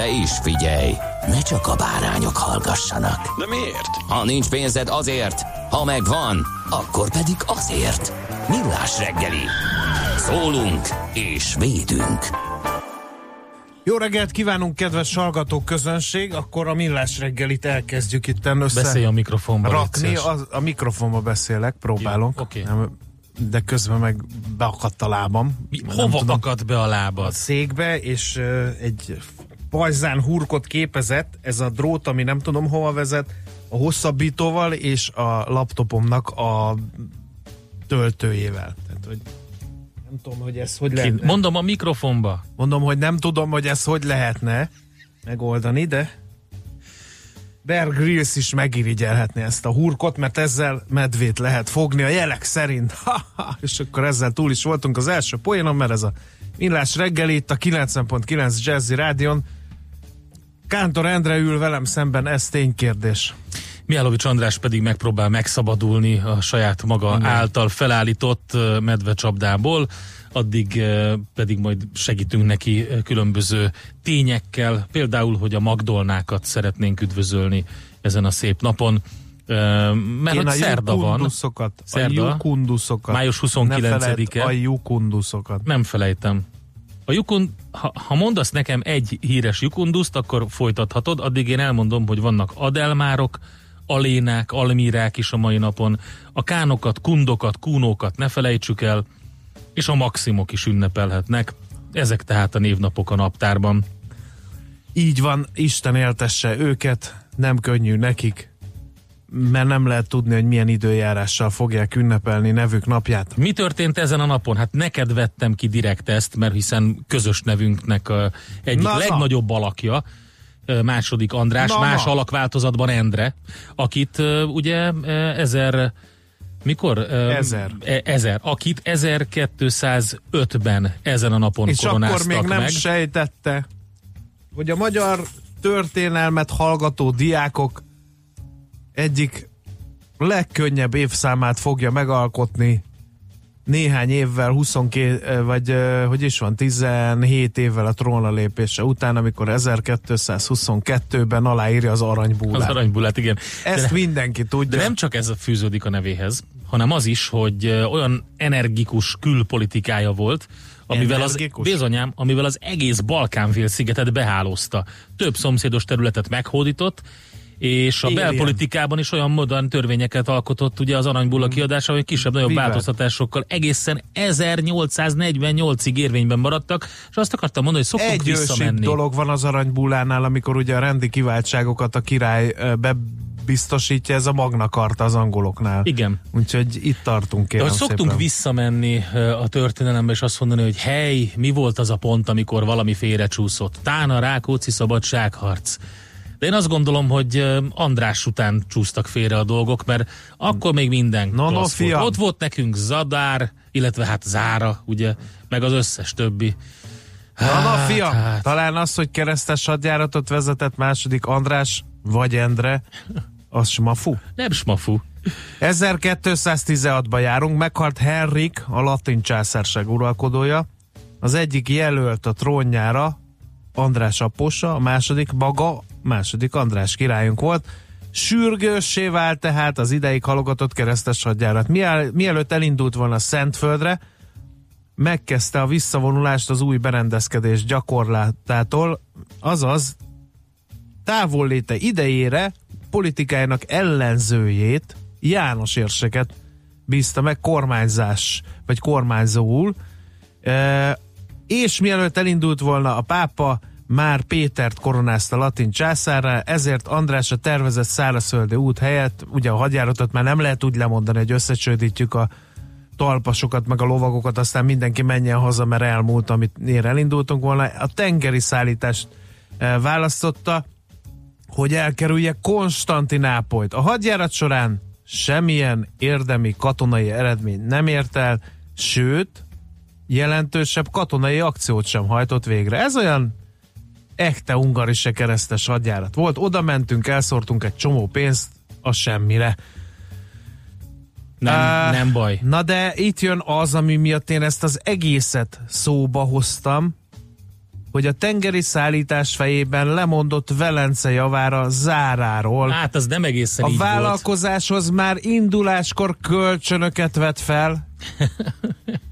De is figyelj, ne csak a bárányok hallgassanak. De miért? Ha nincs pénzed azért, ha megvan, akkor pedig azért. Millás reggeli. Szólunk és védünk. Jó reggelt kívánunk, kedves hallgató közönség! Akkor a millás reggelit elkezdjük itt össze. Beszélj a mikrofonba. Rakni, az, a mikrofonba beszélek, próbálok. Jó, oké. Nem, de közben meg beakadt a lábam. Mi, hova tudom, akad be a a lábad? székbe, és uh, egy pajzán hurkot képezett, ez a drót, ami nem tudom hova vezet, a hosszabbítóval és a laptopomnak a töltőjével. Tehát, hogy nem tudom, hogy ez hogy lehetne. mondom a mikrofonba. Mondom, hogy nem tudom, hogy ez hogy lehetne megoldani, de Bear Grylls is megirigyelhetné ezt a hurkot, mert ezzel medvét lehet fogni a jelek szerint. És akkor ezzel túl is voltunk az első poénon, mert ez a Millás reggeli itt a 90.9 Jazzy Rádion. Kántor Endre ül velem szemben, ez ténykérdés. Mihálovics András pedig megpróbál megszabadulni a saját maga Igen. által felállított medvecsapdából, addig pedig majd segítünk neki különböző tényekkel, például, hogy a Magdolnákat szeretnénk üdvözölni ezen a szép napon, mert Én hogy szerda van, jukunduszokat, a Szerda. jukunduszokat, Május ne 29-e. feledd a jukunduszokat. nem felejtem. A Jukun, ha, ha mondasz nekem egy híres Jukunduszt, akkor folytathatod, addig én elmondom, hogy vannak adelmárok, alénák, almírák is a mai napon, a kánokat, kundokat, kúnókat ne felejtsük el, és a maximok is ünnepelhetnek. Ezek tehát a névnapok a naptárban. Így van, Isten éltesse őket, nem könnyű nekik, mert nem lehet tudni, hogy milyen időjárással fogják ünnepelni nevük napját. Mi történt ezen a napon? Hát neked vettem ki direkt ezt, mert hiszen közös nevünknek egyik Na, na. legnagyobb alakja, ö, második András, Na, más na. alakváltozatban Endre, akit ugye ezer mikor? Ezer. e- Ezer. Akit 1205-ben ezen a napon És akkor koronáztak még nem meg. sejtette, hogy a magyar történelmet hallgató diákok egyik legkönnyebb évszámát fogja megalkotni néhány évvel, 22, vagy hogy is van, 17 évvel a trónra lépése után, amikor 1222-ben aláírja az Az aranybúlát. aranybulát, igen. Ezt De- mindenki tudja. De nem csak ez fűződik a nevéhez, hanem az is, hogy olyan energikus külpolitikája volt, amivel az, bizonyám, amivel az egész Balkánfél szigetet behálózta. Több szomszédos területet meghódított, és a Alien. belpolitikában is olyan modern törvényeket alkotott ugye az aranybulla kiadása, hogy kisebb-nagyobb változtatásokkal egészen 1848-ig érvényben maradtak, és azt akartam mondani, hogy szoktunk Egy visszamenni. dolog van az aranybúlánál, amikor ugye a rendi kiváltságokat a király ö, bebiztosítja, ez a Magna Carta az angoloknál. Igen. Úgyhogy itt tartunk, De kérem hogy szoktunk szépen. visszamenni a történelembe, és azt mondani, hogy hely, mi volt az a pont, amikor valami félrecsúszott? Tán a Rákóczi szabadságharc. De én azt gondolom, hogy András után csúsztak félre a dolgok, mert akkor még minden No, no, volt. Ott volt nekünk Zadár, illetve hát Zára, ugye, meg az összes többi. Na, na, Hát, fiam, hát. talán az, hogy keresztes hadjáratot vezetett második András vagy Endre, az smafu. Nem smafu. 1216-ban járunk, meghalt Henrik, a latin császárság uralkodója. Az egyik jelölt a trónjára András aposa, a második maga, második András királyunk volt. Sürgőssé vált tehát az ideig halogatott keresztes hadjárat. Miel, mielőtt elindult volna Szentföldre, megkezdte a visszavonulást az új berendezkedés gyakorlatától, azaz távolléte idejére politikájának ellenzőjét, János érseket bízta meg kormányzás, vagy kormányzóul, e, és mielőtt elindult volna a pápa, már Pétert koronázta latin császárra, ezért András a tervezett szárazföldi út helyett, ugye a hadjáratot már nem lehet úgy lemondani, hogy összecsődítjük a talpasokat, meg a lovagokat, aztán mindenki menjen haza, mert elmúlt, amit ér elindultunk volna. A tengeri szállítást e, választotta, hogy elkerülje Konstantinápolyt. A hadjárat során semmilyen érdemi katonai eredmény nem ért el, sőt, jelentősebb katonai akciót sem hajtott végre. Ez olyan echte ungarise keresztes hadjárat volt. Oda mentünk, elszórtunk egy csomó pénzt, a semmire. Nem, Á, nem baj. Na de itt jön az, ami miatt én ezt az egészet szóba hoztam, hogy a tengeri szállítás fejében lemondott Velence javára záráról. Hát az nem egészen A így volt. vállalkozáshoz már induláskor kölcsönöket vett fel.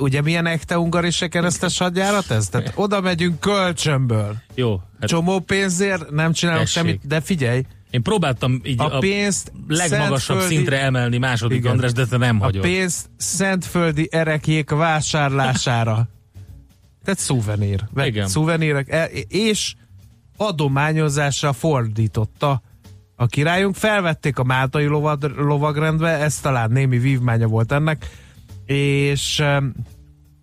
Ugye milyen echte ungarise keresztes hadjárat ez? Tehát oda megyünk kölcsönből. Jó, hát Csomó pénzért nem csinálunk Tessék. semmit, de figyelj, én próbáltam így a pénzt legmagasabb Szentföldi- szintre emelni második Igen. András, de te nem a hagyod. pénzt szentföldi erekjék vásárlására. Tehát szuvenír. Igen. Szuvenírek, e- és adományozásra fordította a királyunk. Felvették a máltai lovad, lovagrendbe, ez talán némi vívmánya volt ennek, és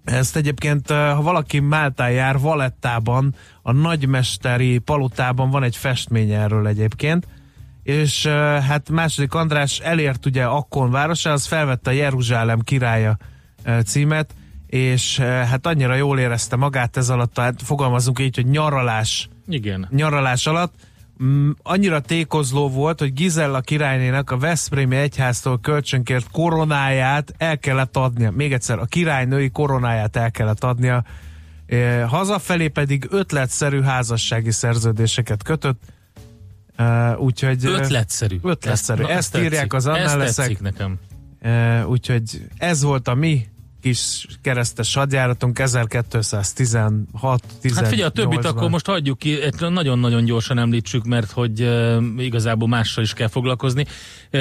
ezt egyébként, eh, ha valaki Máltán jár, Valettában, a nagymesteri palotában van egy festmény erről egyébként, és eh, hát második András elért ugye Akkon városához, felvette a Jeruzsálem királya eh, címet, és hát annyira jól érezte magát ez alatt, hát fogalmazunk így, hogy nyaralás. Igen. nyaralás alatt annyira tékozló volt, hogy Gizella királynének a Veszprémi egyháztól kölcsönkért koronáját el kellett adnia. Még egyszer, a királynői koronáját el kellett adnia. E, hazafelé pedig ötletszerű házassági szerződéseket kötött. E, úgyhogy... e, Ötletszerű. Ötletszerű. na, Ezt tetszik. írják az annáleszek. tetszik nekem. Úgyhogy ez volt a mi kis keresztes hadjáratunk 1216 Hát figyelj, a többit akkor most hagyjuk ki, nagyon-nagyon gyorsan említsük, mert hogy igazából mással is kell foglalkozni.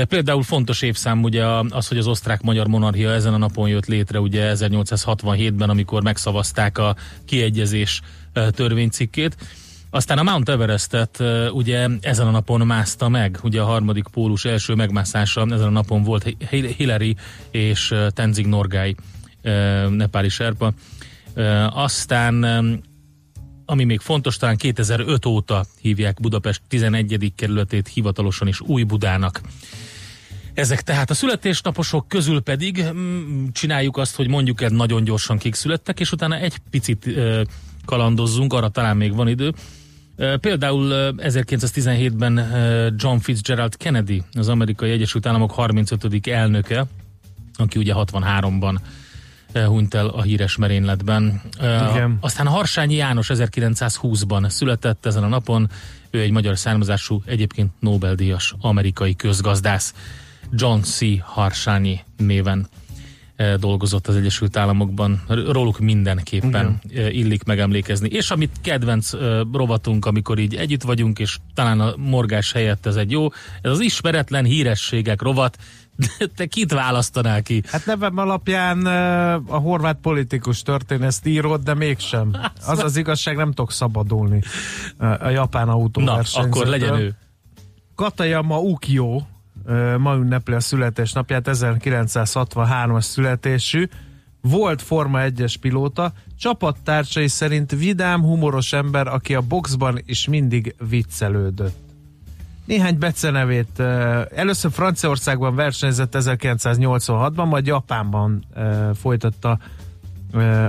Például fontos évszám ugye az, hogy az osztrák-magyar monarchia ezen a napon jött létre, ugye 1867-ben, amikor megszavazták a kiegyezés törvénycikkét. Aztán a Mount Everestet ugye ezen a napon mászta meg, ugye a harmadik pólus első megmászása ezen a napon volt Hi- Hillary és Tenzing Norgay, nepáli serpa. Aztán ami még fontos, talán 2005 óta hívják Budapest 11. kerületét hivatalosan is Új Budának. Ezek tehát a születésnaposok közül pedig mm, csináljuk azt, hogy mondjuk egy nagyon gyorsan kik születtek, és utána egy picit kalandozzunk, arra talán még van idő. Például ö, 1917-ben ö, John Fitzgerald Kennedy, az amerikai Egyesült Államok 35. elnöke, aki ugye 63-ban eh, hunyt el a híres merényletben. Igen. Aztán Harsányi János 1920-ban született ezen a napon, ő egy magyar származású, egyébként Nobel-díjas amerikai közgazdász. John C. Harsányi néven dolgozott az Egyesült Államokban. Róluk mindenképpen eh, illik megemlékezni. És amit kedvenc rovatunk, amikor így együtt vagyunk, és talán a morgás helyett ez egy jó, ez az ismeretlen hírességek rovat. Te kit választanál ki? Hát nevem alapján a horvát politikus történészt írod, de mégsem. Az az igazság, nem tudok szabadulni a japán Na, autóversenyzőtől. akkor legyen ő. Katayama Ukio ma ünnepli a születésnapját, 1963-as születésű, volt Forma 1-es pilóta, csapattársai szerint vidám, humoros ember, aki a boxban is mindig viccelődött. Néhány becenevét. Először Franciaországban versenyzett 1986-ban, majd Japánban folytatta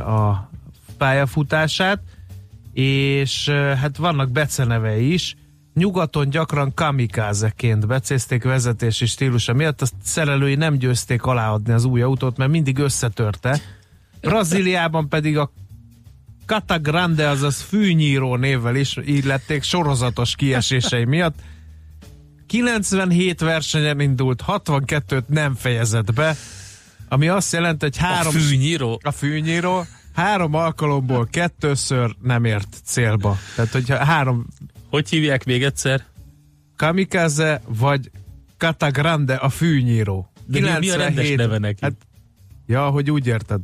a pályafutását, és hát vannak becenevei is. Nyugaton gyakran kamikázeként becézték vezetési stílusa miatt, azt szerelői nem győzték aláadni az új autót, mert mindig összetörte. Brazíliában pedig a Cata Grande, azaz fűnyíró névvel is így lették sorozatos kiesései miatt. 97 versenyen indult, 62-t nem fejezett be, ami azt jelenti, hogy három... A fűnyíró? A fűnyíró három alkalomból kettőször nem ért célba. Tehát, hogyha három Hogy hívják még egyszer? Kamikaze vagy Catagrande a fűnyíró. De mi- mi a rendes neve neki? Hát, ja, hogy úgy érted.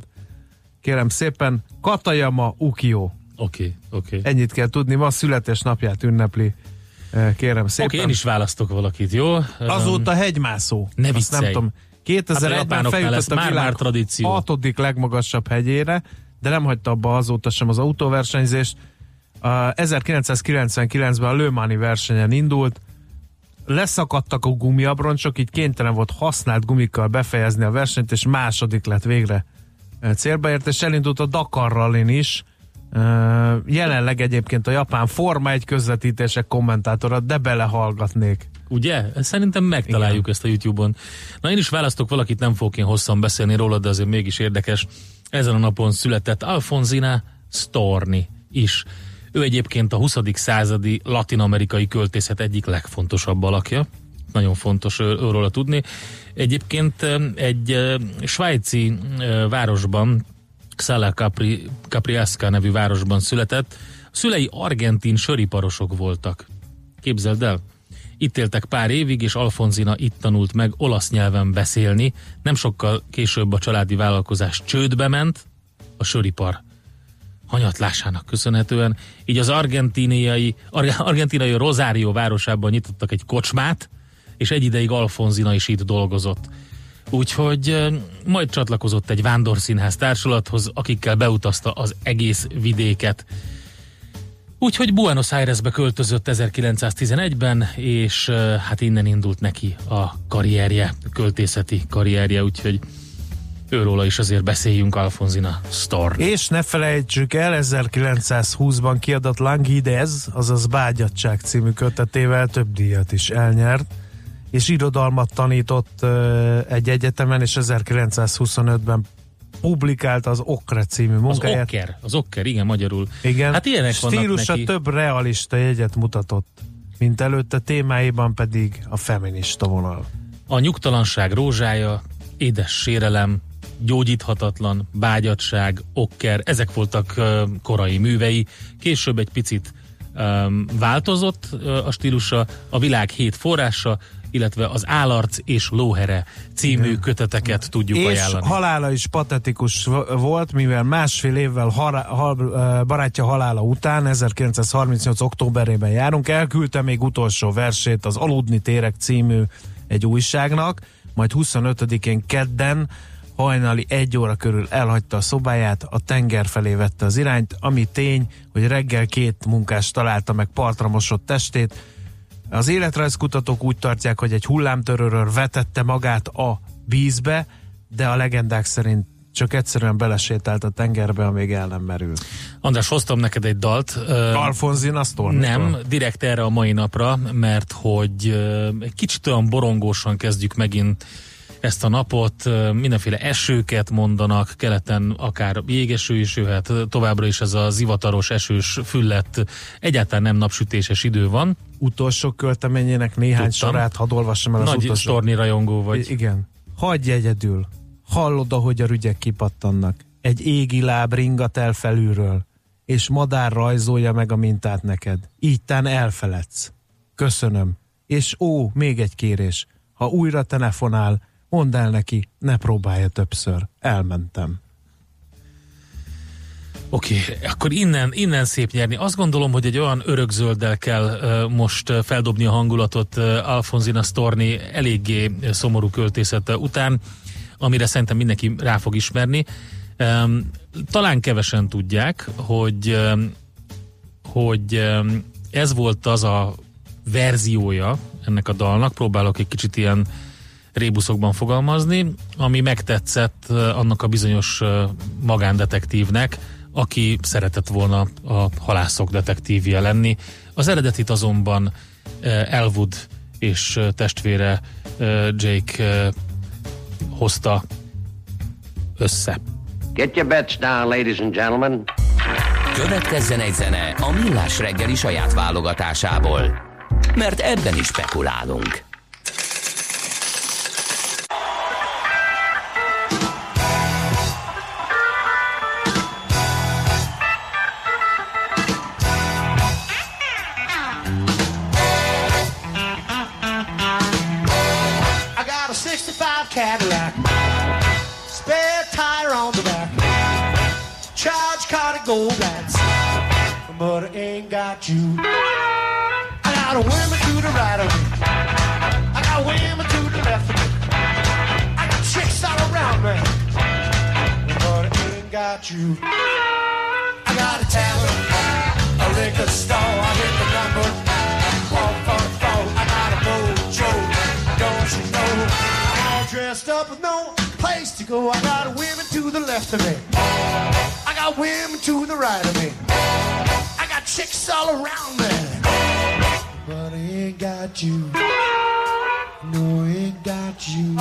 Kérem szépen, Katayama Ukio. Oké, okay, oké. Okay. Ennyit kell tudni, ma születésnapját ünnepli. Kérem szépen. Oké, okay, én is választok valakit, jó? Azóta hegymászó. Ne Azt nem viccelj. tudom. 2001-ben japánoknál feljutott a már- világ már tradíció. hatodik legmagasabb hegyére, de nem hagyta abba azóta sem az autóversenyzést. A 1999-ben a Lőmáni versenyen indult, leszakadtak a gumiabroncsok, így kénytelen volt használt gumikkal befejezni a versenyt, és második lett végre célba ért, és elindult a Dakar rallin is. Jelenleg egyébként a japán Forma egy közvetítések kommentátora, de belehallgatnék. Ugye? Szerintem megtaláljuk Igen. ezt a YouTube-on. Na én is választok valakit, nem fogok én hosszan beszélni róla, de azért mégis érdekes. Ezen a napon született Alfonzina Storni is. Ő egyébként a 20. századi latin-amerikai költészet egyik legfontosabb alakja. Nagyon fontos ő- őróla tudni. Egyébként egy svájci városban, Xala Capri, Capriasca nevű városban született. Szülei argentin söriparosok voltak. Képzeld el! Itt éltek pár évig, és Alfonzina itt tanult meg olasz nyelven beszélni. Nem sokkal később a családi vállalkozás csődbe ment, a söripar hanyatlásának köszönhetően. Így az argentíniai, arg- argentinai Rosario városában nyitottak egy kocsmát, és egy ideig Alfonzina is itt dolgozott. Úgyhogy majd csatlakozott egy vándorszínház társulathoz, akikkel beutazta az egész vidéket. Úgyhogy Buenos Airesbe költözött 1911-ben, és hát innen indult neki a karrierje, költészeti karrierje, úgyhogy őróla is azért beszéljünk Alfonzina Storm. És ne felejtsük el, 1920-ban kiadott Languidez, azaz Bágyadság című kötetével több díjat is elnyert, és irodalmat tanított egy egyetemen, és 1925-ben publikált az Okre című Az munkáját. okker, az okker, igen, magyarul. Igen, Hát ilyenek stílusa neki. több realista jegyet mutatott, mint előtte témáiban pedig a feminista vonal. A nyugtalanság rózsája, édes sérelem, gyógyíthatatlan, bágyadság, okker, ezek voltak korai művei. Később egy picit változott a stílusa, a világ hét forrása, illetve az Állarc és Lóhere című köteteket tudjuk és ajánlani. halála is patetikus vo- volt, mivel másfél évvel hara, hal, ö, barátja halála után, 1938. októberében járunk, elküldte még utolsó versét az Aludni Térek című egy újságnak, majd 25-én kedden hajnali egy óra körül elhagyta a szobáját, a tenger felé vette az irányt, ami tény, hogy reggel két munkás találta meg partra mosott testét, az életrajzkutatók úgy tartják, hogy egy hullámtörőről vetette magát a vízbe, de a legendák szerint csak egyszerűen belesétált a tengerbe, amíg el nem merült. András, hoztam neked egy dalt. Alfonzin Astor? Nem, direkt erre a mai napra, mert hogy egy kicsit olyan borongósan kezdjük megint ezt a napot, mindenféle esőket mondanak, keleten akár jégeső is jöhet, továbbra is ez a zivataros, esős, füllett, egyáltalán nem napsütéses idő van. Utolsó költeményének néhány Tudtam. sorát, hadd olvassam el az Nagy utolsó. Storni rajongó I- vagy. Igen. Hagyj egyedül. Hallod, ahogy a rügyek kipattannak. Egy égi láb ringat el felülről, és madár rajzolja meg a mintát neked. Így tán elfeledsz. Köszönöm. És ó, még egy kérés. Ha újra telefonál, mondd el neki, ne próbálja többször. Elmentem. Oké, okay, akkor innen, innen szép nyerni. Azt gondolom, hogy egy olyan örökzölddel kell uh, most uh, feldobni a hangulatot uh, Alfonzina Storni eléggé uh, szomorú költészete után, amire szerintem mindenki rá fog ismerni. Um, talán kevesen tudják, hogy, um, hogy um, ez volt az a verziója ennek a dalnak, próbálok egy kicsit ilyen rébuszokban fogalmazni, ami megtetszett annak a bizonyos magándetektívnek, aki szeretett volna a halászok detektívje lenni. Az eredetit azonban Elwood és testvére Jake hozta össze. Get your bets down, ladies and gentlemen. Következzen egy zene a Millás reggeli saját válogatásából. Mert ebben is spekulálunk. Cadillac, spare tire on the back, charge card of gold glance, but I ain't got you. I got a women to the right of me, I got women to the left of me, I got chicks all around me, but I ain't got you. I got a tavern, a liquor store, I'm dressed up with no place to go. I got women to the left of me, I got women to the right of me, I got chicks all around me, but I ain't got you. No, I ain't got you.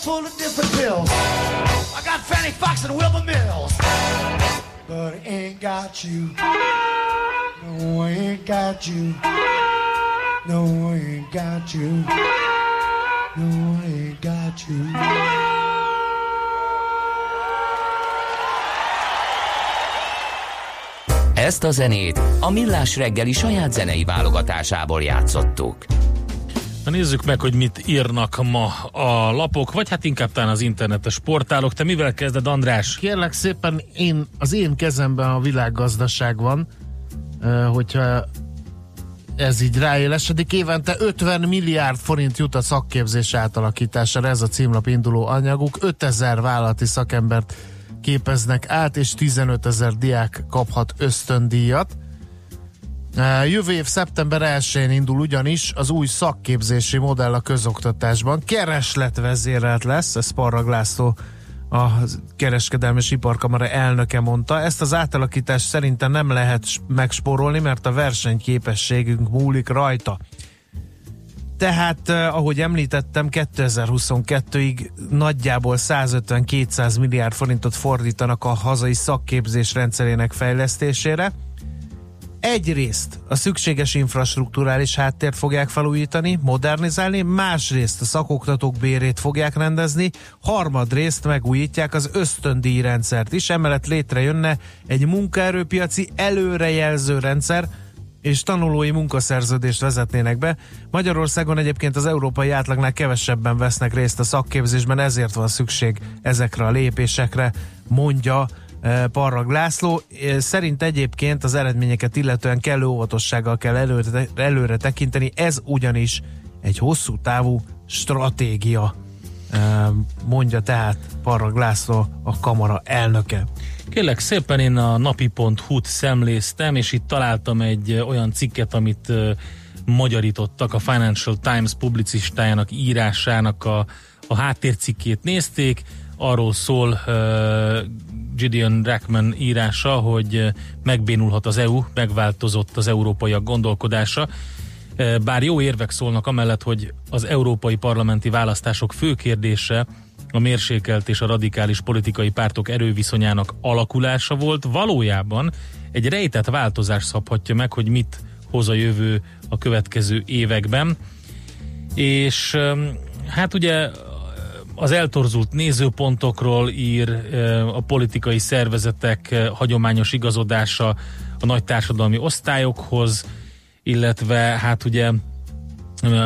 Full of different pills. I got Fanny Fox and Wilbur Mills. But I ain't got you. No, I ain't got you. No, I ain't got you. No, I ain't got you. Ezt a zenét a Millás reggeli saját zenei válogatásából játszottuk. Na nézzük meg, hogy mit írnak ma a lapok, vagy hát inkább talán az internetes portálok. Te mivel kezded, András? Kérlek szépen, én, az én kezemben a világgazdaság van, hogyha ez így ráélesedik. Évente 50 milliárd forint jut a szakképzés átalakítására, ez a címlap induló anyaguk. 5000 vállalati szakembert képeznek át, és 15 ezer diák kaphat ösztöndíjat. Jövő év szeptember 1-én indul ugyanis az új szakképzési modell a közoktatásban. Keresletvezérelt lesz, ez Parrag László a kereskedelmi és iparkamara elnöke mondta. Ezt az átalakítást szerintem nem lehet megspórolni, mert a versenyképességünk múlik rajta. Tehát, eh, ahogy említettem, 2022-ig nagyjából 150-200 milliárd forintot fordítanak a hazai szakképzés rendszerének fejlesztésére. Egyrészt a szükséges infrastruktúrális háttért fogják felújítani, modernizálni, másrészt a szakoktatók bérét fogják rendezni, harmadrészt megújítják az ösztöndíj rendszert is, emellett létrejönne egy munkaerőpiaci előrejelző rendszer, és tanulói munkaszerződést vezetnének be. Magyarországon egyébként az európai átlagnál kevesebben vesznek részt a szakképzésben, ezért van szükség ezekre a lépésekre, mondja Parrag László. Eh, Szerint egyébként az eredményeket illetően kellő óvatossággal kell előre, előre tekinteni, ez ugyanis egy hosszú távú stratégia, eh, mondja tehát Parrag László, a kamara elnöke. Kérlek szépen én a napi.hu-t szemléztem, és itt találtam egy olyan cikket, amit magyarítottak, a Financial Times publicistájának írásának a, a háttércikkét nézték. Arról szól Gideon Rackman írása, hogy megbénulhat az EU, megváltozott az európaiak gondolkodása. Bár jó érvek szólnak amellett, hogy az európai parlamenti választások fő kérdése a mérsékelt és a radikális politikai pártok erőviszonyának alakulása volt, valójában egy rejtett változás szabhatja meg, hogy mit hoz a jövő a következő években. És hát ugye az eltorzult nézőpontokról ír ö, a politikai szervezetek ö, hagyományos igazodása a nagy társadalmi osztályokhoz, illetve hát ugye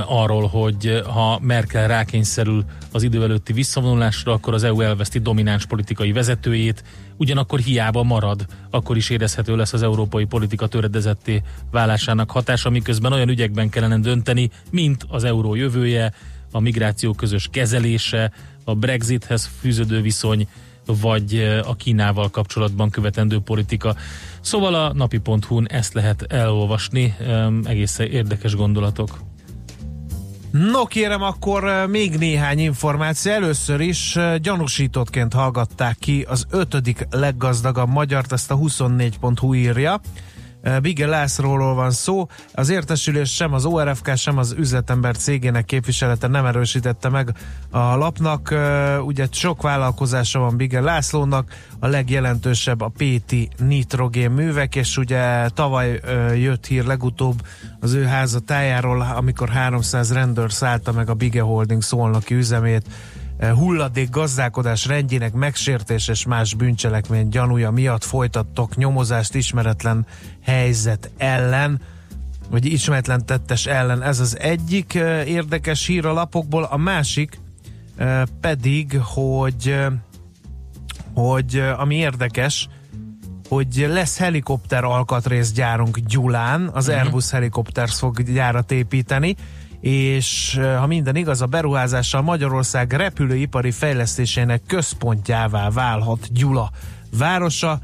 arról, hogy ha Merkel rákényszerül az idő előtti visszavonulásra, akkor az EU elveszti domináns politikai vezetőjét, ugyanakkor hiába marad, akkor is érezhető lesz az európai politika töredezetté válásának hatása, miközben olyan ügyekben kellene dönteni, mint az euró jövője, a migráció közös kezelése, a Brexithez fűződő viszony, vagy a Kínával kapcsolatban követendő politika. Szóval a napi.hu-n ezt lehet elolvasni, egészen érdekes gondolatok. No kérem, akkor még néhány információ. Először is gyanúsítottként hallgatták ki az ötödik leggazdagabb magyart, ezt a 24.hu írja. Bige Lászlóról van szó. Az értesülés sem az ORFK, sem az üzletember cégének képviselete nem erősítette meg a lapnak. Ugye sok vállalkozása van Bige Lászlónak, a legjelentősebb a PT nitrogén művek, és ugye tavaly jött hír legutóbb az ő háza tájáról, amikor 300 rendőr szállta meg a Bige Holding szolnoki üzemét, hulladék gazdálkodás rendjének megsértés és más bűncselekmény gyanúja miatt folytattok nyomozást ismeretlen helyzet ellen, vagy ismeretlen tettes ellen. Ez az egyik érdekes hír a lapokból, a másik pedig, hogy, hogy ami érdekes, hogy lesz helikopter alkatrészgyárunk Gyulán, az uh-huh. Airbus Helicopters fog gyárat építeni, és ha minden igaz, a beruházással Magyarország repülőipari fejlesztésének központjává válhat Gyula városa.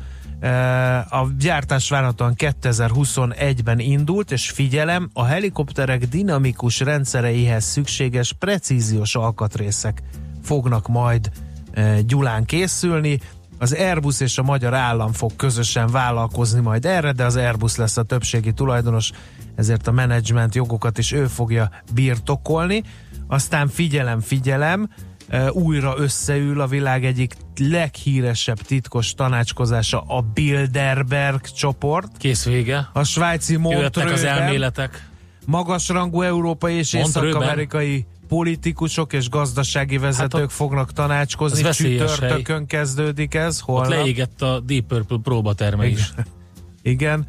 A gyártás várhatóan 2021-ben indult, és figyelem, a helikopterek dinamikus rendszereihez szükséges precíziós alkatrészek fognak majd Gyulán készülni. Az Airbus és a magyar állam fog közösen vállalkozni majd erre, de az Airbus lesz a többségi tulajdonos, ezért a menedzsment jogokat is ő fogja birtokolni. Aztán figyelem, figyelem, újra összeül a világ egyik leghíresebb titkos tanácskozása a Bilderberg csoport. Kész vége. A svájci Montreux az elméletek. Magasrangú európai és észak-amerikai politikusok és gazdasági vezetők hát a, fognak tanácskozni. Csütörtökön hely. kezdődik ez. Holnap. Ott leégett a Deep Purple próbaterme is. Igen.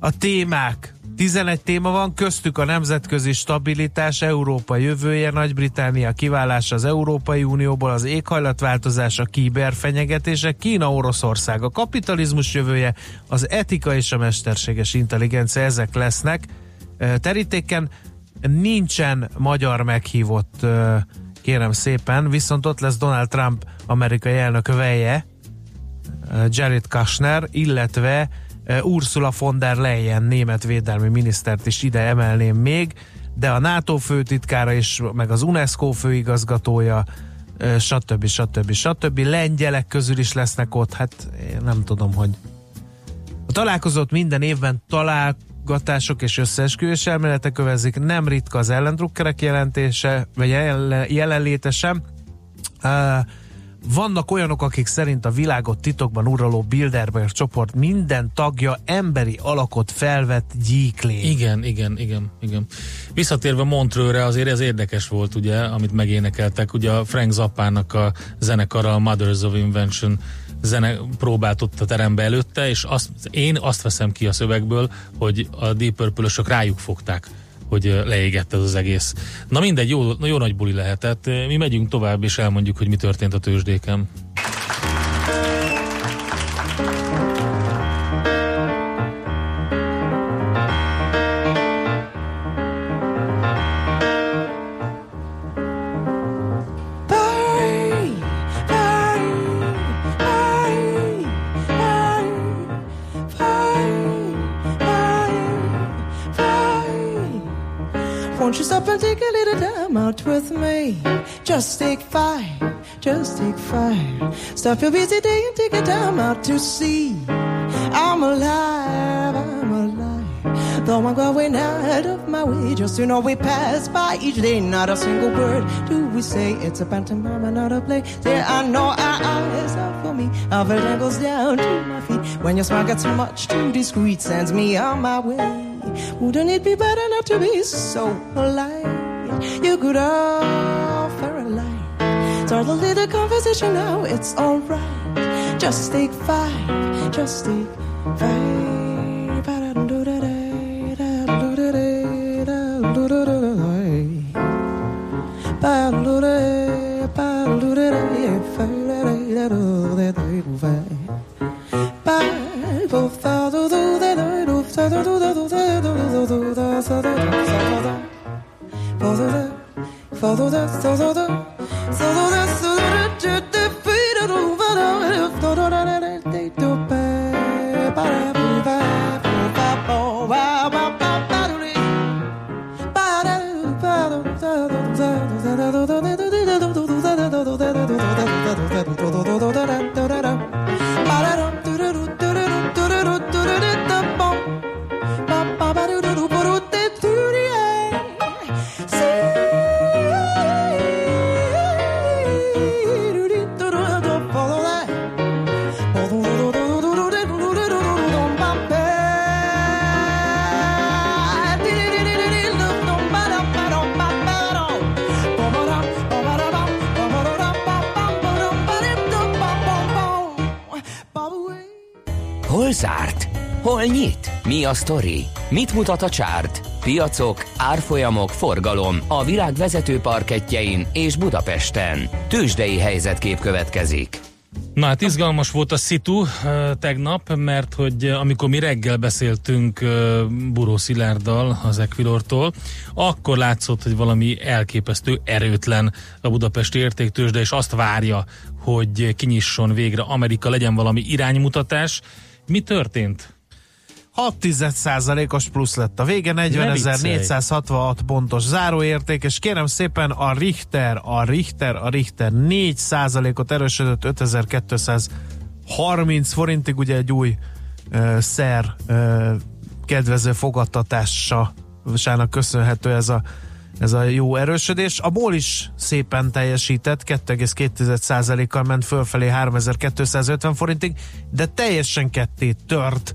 A témák 11 téma van, köztük a nemzetközi stabilitás, Európa jövője, Nagy-Britannia kiválása az Európai Unióból, az éghajlatváltozás, a kiberfenyegetések, Kína, Oroszország, a kapitalizmus jövője, az etika és a mesterséges intelligencia, ezek lesznek terítéken. Nincsen magyar meghívott, kérem szépen, viszont ott lesz Donald Trump amerikai elnök veje, Jared Kushner, illetve Ursula von der Leyen német védelmi minisztert is ide emelném még, de a NATO főtitkára is, meg az UNESCO főigazgatója, stb. stb. stb. Lengyelek közül is lesznek ott, hát én nem tudom, hogy a találkozót minden évben találgatások és összeesküvés elméletek kövezik, nem ritka az ellendrukkerek jelentése, vagy jelenléte sem. Uh, vannak olyanok, akik szerint a világot titokban uraló Bilderberg csoport minden tagja emberi alakot felvett gyíklény. Igen, igen, igen, igen. Visszatérve Montrőre azért ez érdekes volt, ugye, amit megénekeltek. Ugye a Frank Zappának a zenekara a Mothers of Invention zene próbált ott a terembe előtte, és azt, én azt veszem ki a szövegből, hogy a Deep purple rájuk fogták hogy leégett ez az egész. Na mindegy, jó, jó nagy buli lehetett. Mi megyünk tovább, és elmondjuk, hogy mi történt a tőzsdéken. Out with me. Just take five, just take five. Stop your busy day and take a time out to see. I'm alive, I'm alive. Though I'm going out of my way, just to know we pass by each day. Not a single word do we say. It's a pantomime and not a play. There I know our eyes are for me. Our felt goes down to my feet. When your smile gets too much too discreet, sends me on my way. Wouldn't it be better not to be so polite? You could offer a light. Start a little conversation now, it's alright. Just take five, just take five. Sztori? Mit mutat a csárt? Piacok, árfolyamok, forgalom a világ vezető parketjein és Budapesten. Tősdei helyzetkép következik. Na hát izgalmas volt a szitu tegnap, mert hogy amikor mi reggel beszéltünk Buró Szilárddal az Equilortól, akkor látszott, hogy valami elképesztő erőtlen a budapesti értéktősde, és azt várja, hogy kinyisson végre Amerika, legyen valami iránymutatás. Mi történt? 6% os plusz lett a vége, 40.466 pontos záróérték, és kérem szépen a Richter, a Richter, a Richter 4% ot erősödött 5230 forintig, ugye egy új uh, szer uh, kedvező fogadtatásának köszönhető ez a ez a jó erősödés. A ból is szépen teljesített, 2,2%-kal ment fölfelé 3250 forintig, de teljesen ketté tört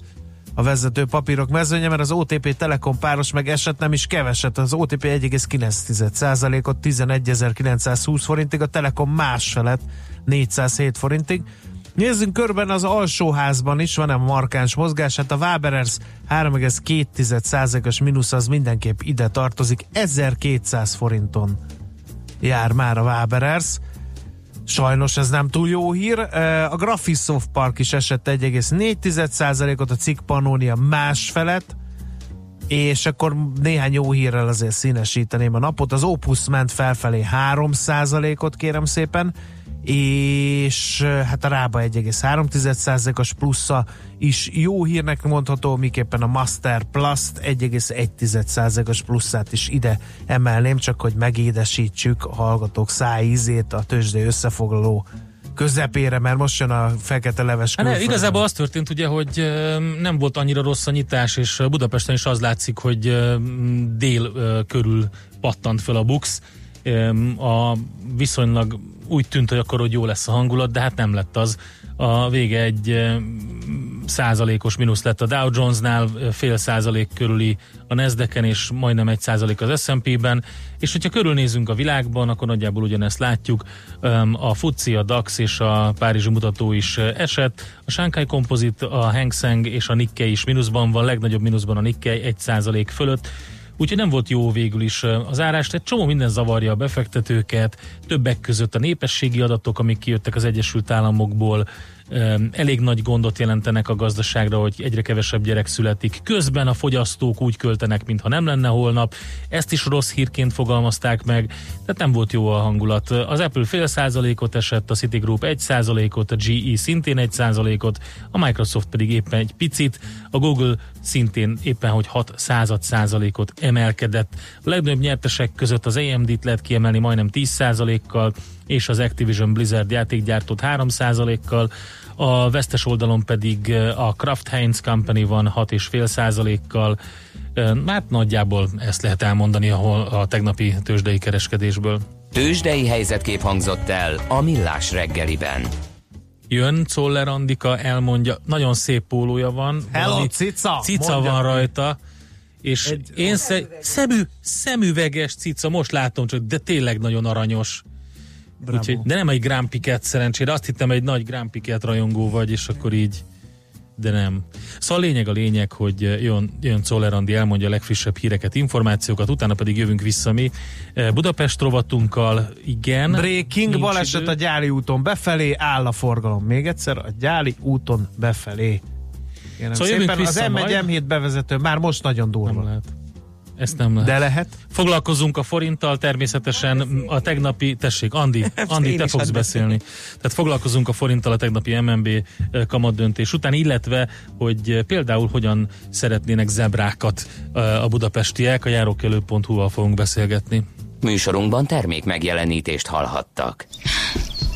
a vezető papírok mezőnye, mert az OTP Telekom páros meg esett nem is keveset, az OTP 1,9%-ot 11.920 forintig, a Telekom másfelet 407 forintig. Nézzünk körben az alsóházban is, van-e markáns mozgás, hát a Waberers 3,2%-os mínusz az mindenképp ide tartozik, 1200 forinton jár már a Waberers. Sajnos ez nem túl jó hír. A Graphisoft Park is esett 1,4%-ot, a cikk Pannonia másfelet, és akkor néhány jó hírrel azért színesíteném a napot. Az Opus ment felfelé 3%-ot kérem szépen, és hát a Rába 1,3%-os plusza is jó hírnek mondható, miképpen a Master Plus 1,1%-os pluszát is ide emelném, csak hogy megédesítsük a hallgatók szájízét a tőzsdei összefoglaló közepére, mert most jön a fekete leves hát ne, Igazából az történt ugye, hogy nem volt annyira rossz a nyitás, és Budapesten is az látszik, hogy dél körül pattant fel a Bux. A viszonylag úgy tűnt, hogy akkor hogy jó lesz a hangulat, de hát nem lett az. A vége egy százalékos mínusz lett a Dow Jonesnál, fél százalék körüli a nasdaq és majdnem egy százalék az S&P-ben, és hogyha körülnézünk a világban, akkor nagyjából ugyanezt látjuk. A FUCI, a DAX és a Párizsi mutató is esett, a Shanghai Composite, a Hang Seng és a Nikkei is mínuszban van, legnagyobb mínuszban a Nikkei egy százalék fölött, Úgyhogy nem volt jó végül is az árás, egy csomó minden zavarja a befektetőket, többek között a népességi adatok, amik kijöttek az Egyesült Államokból, elég nagy gondot jelentenek a gazdaságra, hogy egyre kevesebb gyerek születik. Közben a fogyasztók úgy költenek, mintha nem lenne holnap. Ezt is rossz hírként fogalmazták meg, tehát nem volt jó a hangulat. Az Apple fél százalékot esett, a Citigroup egy százalékot, a GE szintén egy százalékot, a Microsoft pedig éppen egy picit, a Google szintén éppen hogy 6 század százalékot emelkedett. A legnagyobb nyertesek között az AMD-t lehet kiemelni majdnem 10 százalékkal, és az Activision Blizzard játékgyártót 3 százalékkal, a vesztes oldalon pedig a Kraft Heinz Company van 6,5 százalékkal, hát nagyjából ezt lehet elmondani a, a tegnapi tőzsdei kereskedésből. Tőzsdei helyzetkép hangzott el a Millás reggeliben. Jön Czoller Andika, elmondja, nagyon szép pólója van. Hello, cica! Cica mondja. van rajta. És Egy, én sze, szemű, szemüveges cica, most látom csak, de tényleg nagyon aranyos. Úgyhogy, de nem egy Grand Piquet szerencsére, azt hittem egy nagy Grand Piquet rajongó vagy, és akkor így de nem. Szóval a lényeg a lényeg, hogy jön, jön Czoller Andi, elmondja a legfrissebb híreket, információkat, utána pedig jövünk vissza mi eh, Budapest rovatunkkal, igen. Breaking, baleset idő. a gyári úton befelé, áll a forgalom. Még egyszer, a gyári úton befelé. Kérem Szóval szépen, az M1 majd. M7 bevezető már most nagyon durva. Nem lehet. Ezt nem lehet. De lehet? Foglalkozunk a forinttal, természetesen a tegnapi, tessék, Andi, Andi, te fogsz beszélni. Tehát foglalkozunk a forinttal a tegnapi MNB eh, kamatdöntés után, illetve, hogy eh, például hogyan szeretnének zebrákat eh, a budapestiek, a járókelő.hu-val fogunk beszélgetni. Műsorunkban termék megjelenítést hallhattak.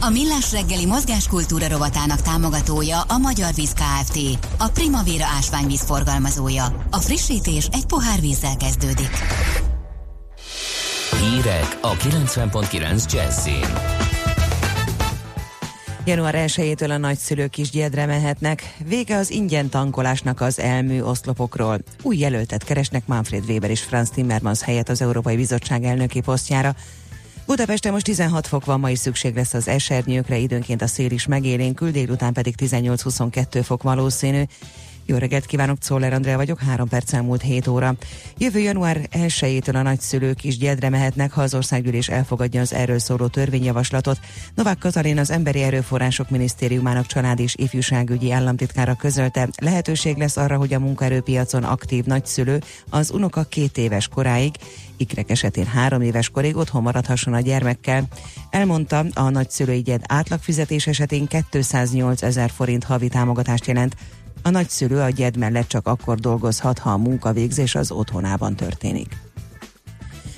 A Millás reggeli mozgáskultúra rovatának támogatója a Magyar Víz Kft. A Primavera ásványvíz forgalmazója. A frissítés egy pohár vízzel kezdődik. Hírek a 90.9 Jazzin. Január 1-től a nagyszülők is gyedre mehetnek. Vége az ingyen tankolásnak az elmű oszlopokról. Új jelöltet keresnek Manfred Weber és Franz Timmermans helyett az Európai Bizottság elnöki posztjára. Budapesten most 16 fok van, ma is szükség lesz az esernyőkre, időnként a szél is megélénkül, délután pedig 18-22 fok valószínű. Jó reggelt kívánok, Czoller Andrea vagyok, három perc elmúlt 7 óra. Jövő január 1-től a nagyszülők is gyedre mehetnek, ha az országgyűlés elfogadja az erről szóló törvényjavaslatot. Novák Katalin az Emberi Erőforrások Minisztériumának család és ifjúságügyi államtitkára közölte, lehetőség lesz arra, hogy a munkaerőpiacon aktív nagyszülő az unoka két éves koráig, ikrek esetén három éves korig otthon maradhasson a gyermekkel. Elmondta, a nagyszülői gyed átlagfizetés esetén 208 ezer forint havi támogatást jelent, a nagyszülő a gyed mellett csak akkor dolgozhat, ha a munkavégzés az otthonában történik.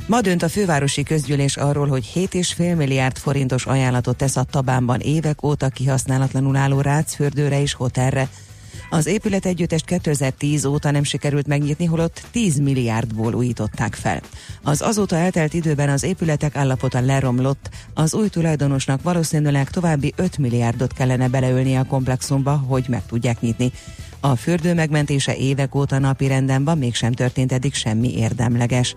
Ma dönt a fővárosi közgyűlés arról, hogy 7,5 milliárd forintos ajánlatot tesz a Tabánban évek óta kihasználatlanul álló rácfürdőre és hotelre. Az épület együttest 2010 óta nem sikerült megnyitni, holott 10 milliárdból újították fel. Az azóta eltelt időben az épületek állapota leromlott, az új tulajdonosnak valószínűleg további 5 milliárdot kellene beleölni a komplexumba, hogy meg tudják nyitni. A fürdő megmentése évek óta napi renden van, mégsem történt eddig semmi érdemleges.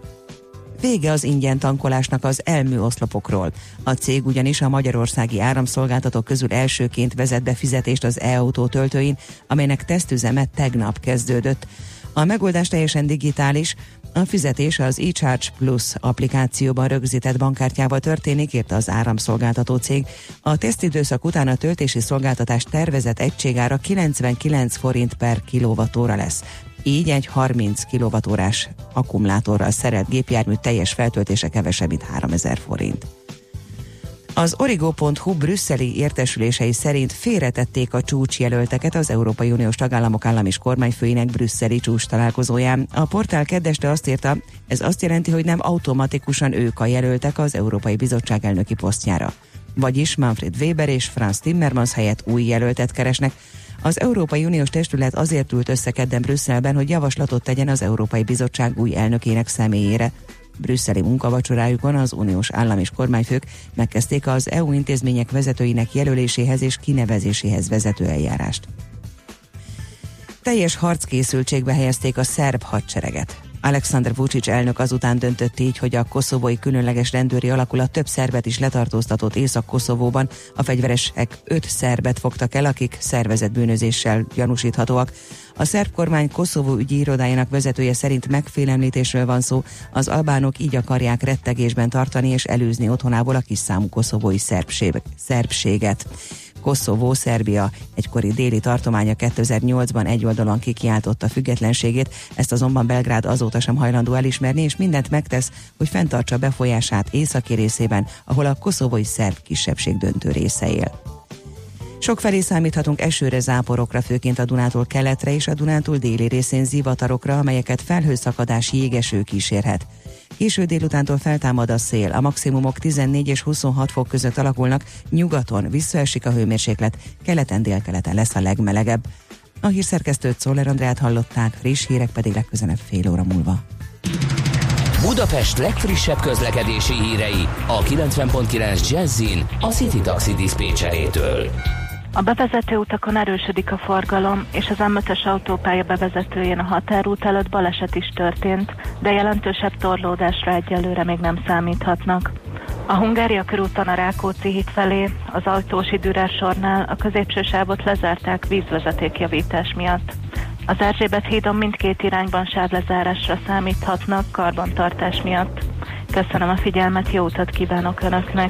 Vége az ingyen tankolásnak az elmű oszlopokról. A cég ugyanis a magyarországi áramszolgáltatók közül elsőként vezet be fizetést az e-autó töltőin, amelynek tesztüzeme tegnap kezdődött. A megoldás teljesen digitális, a fizetés az eCharge Plus applikációban rögzített bankkártyával történik, írta az áramszolgáltató cég. A tesztidőszak után a töltési szolgáltatás tervezett egységára 99 forint per kilovatóra lesz. Így egy 30 kWh-s akkumulátorral szerelt gépjármű teljes feltöltése kevesebb, mint 3000 forint. Az Origo.hu brüsszeli értesülései szerint félretették a csúcsjelölteket az Európai Uniós tagállamok állam és kormányfőinek brüsszeli csúcs találkozóján. A portál kedveste azt írta, ez azt jelenti, hogy nem automatikusan ők a jelöltek az Európai Bizottság elnöki posztjára. Vagyis Manfred Weber és Franz Timmermans helyett új jelöltet keresnek, az Európai Uniós Testület azért ült össze kedden Brüsszelben, hogy javaslatot tegyen az Európai Bizottság új elnökének személyére. Brüsszeli munkavacsorájukon az uniós állam és kormányfők megkezdték az EU intézmények vezetőinek jelöléséhez és kinevezéséhez vezető eljárást. Teljes harckészültségbe helyezték a szerb hadsereget. Alexander Vucic elnök azután döntött így, hogy a koszovói különleges rendőri alakulat több szerbet is letartóztatott Észak-Koszovóban. A fegyveresek öt szerbet fogtak el, akik szervezett gyanúsíthatóak. A szerb kormány Koszovó ügyi irodájának vezetője szerint megfélemlítésről van szó, az albánok így akarják rettegésben tartani és előzni otthonából a kis számú koszovói szerbség, szerbséget. Koszovó, Szerbia egykori déli tartománya 2008-ban egy oldalon kikiáltotta függetlenségét, ezt azonban Belgrád azóta sem hajlandó elismerni, és mindent megtesz, hogy fenntartsa befolyását északi részében, ahol a koszovói szerb kisebbség döntő része él. Sok felé számíthatunk esőre, záporokra, főként a Dunától keletre és a Dunántúl déli részén zivatarokra, amelyeket felhőszakadás jégeső kísérhet. Késő délutántól feltámad a szél, a maximumok 14 és 26 fok között alakulnak, nyugaton visszaesik a hőmérséklet, keleten délkeleten lesz a legmelegebb. A hírszerkesztőt Szoller Andrát hallották, friss hírek pedig legközelebb fél óra múlva. Budapest legfrissebb közlekedési hírei a 90.9 Jazzin a City Taxi Dispécsejétől. A bevezető utakon erősödik a forgalom, és az M5-ös autópálya bevezetőjén a határút előtt baleset is történt, de jelentősebb torlódásra egyelőre még nem számíthatnak. A Hungária körúton a Rákóczi híd felé, az Ajtósi sornál a középső sávot lezárták vízvezetékjavítás miatt. Az Erzsébet hídon mindkét irányban sávlezárásra számíthatnak karbantartás miatt. Köszönöm a figyelmet, jó utat kívánok Önöknek!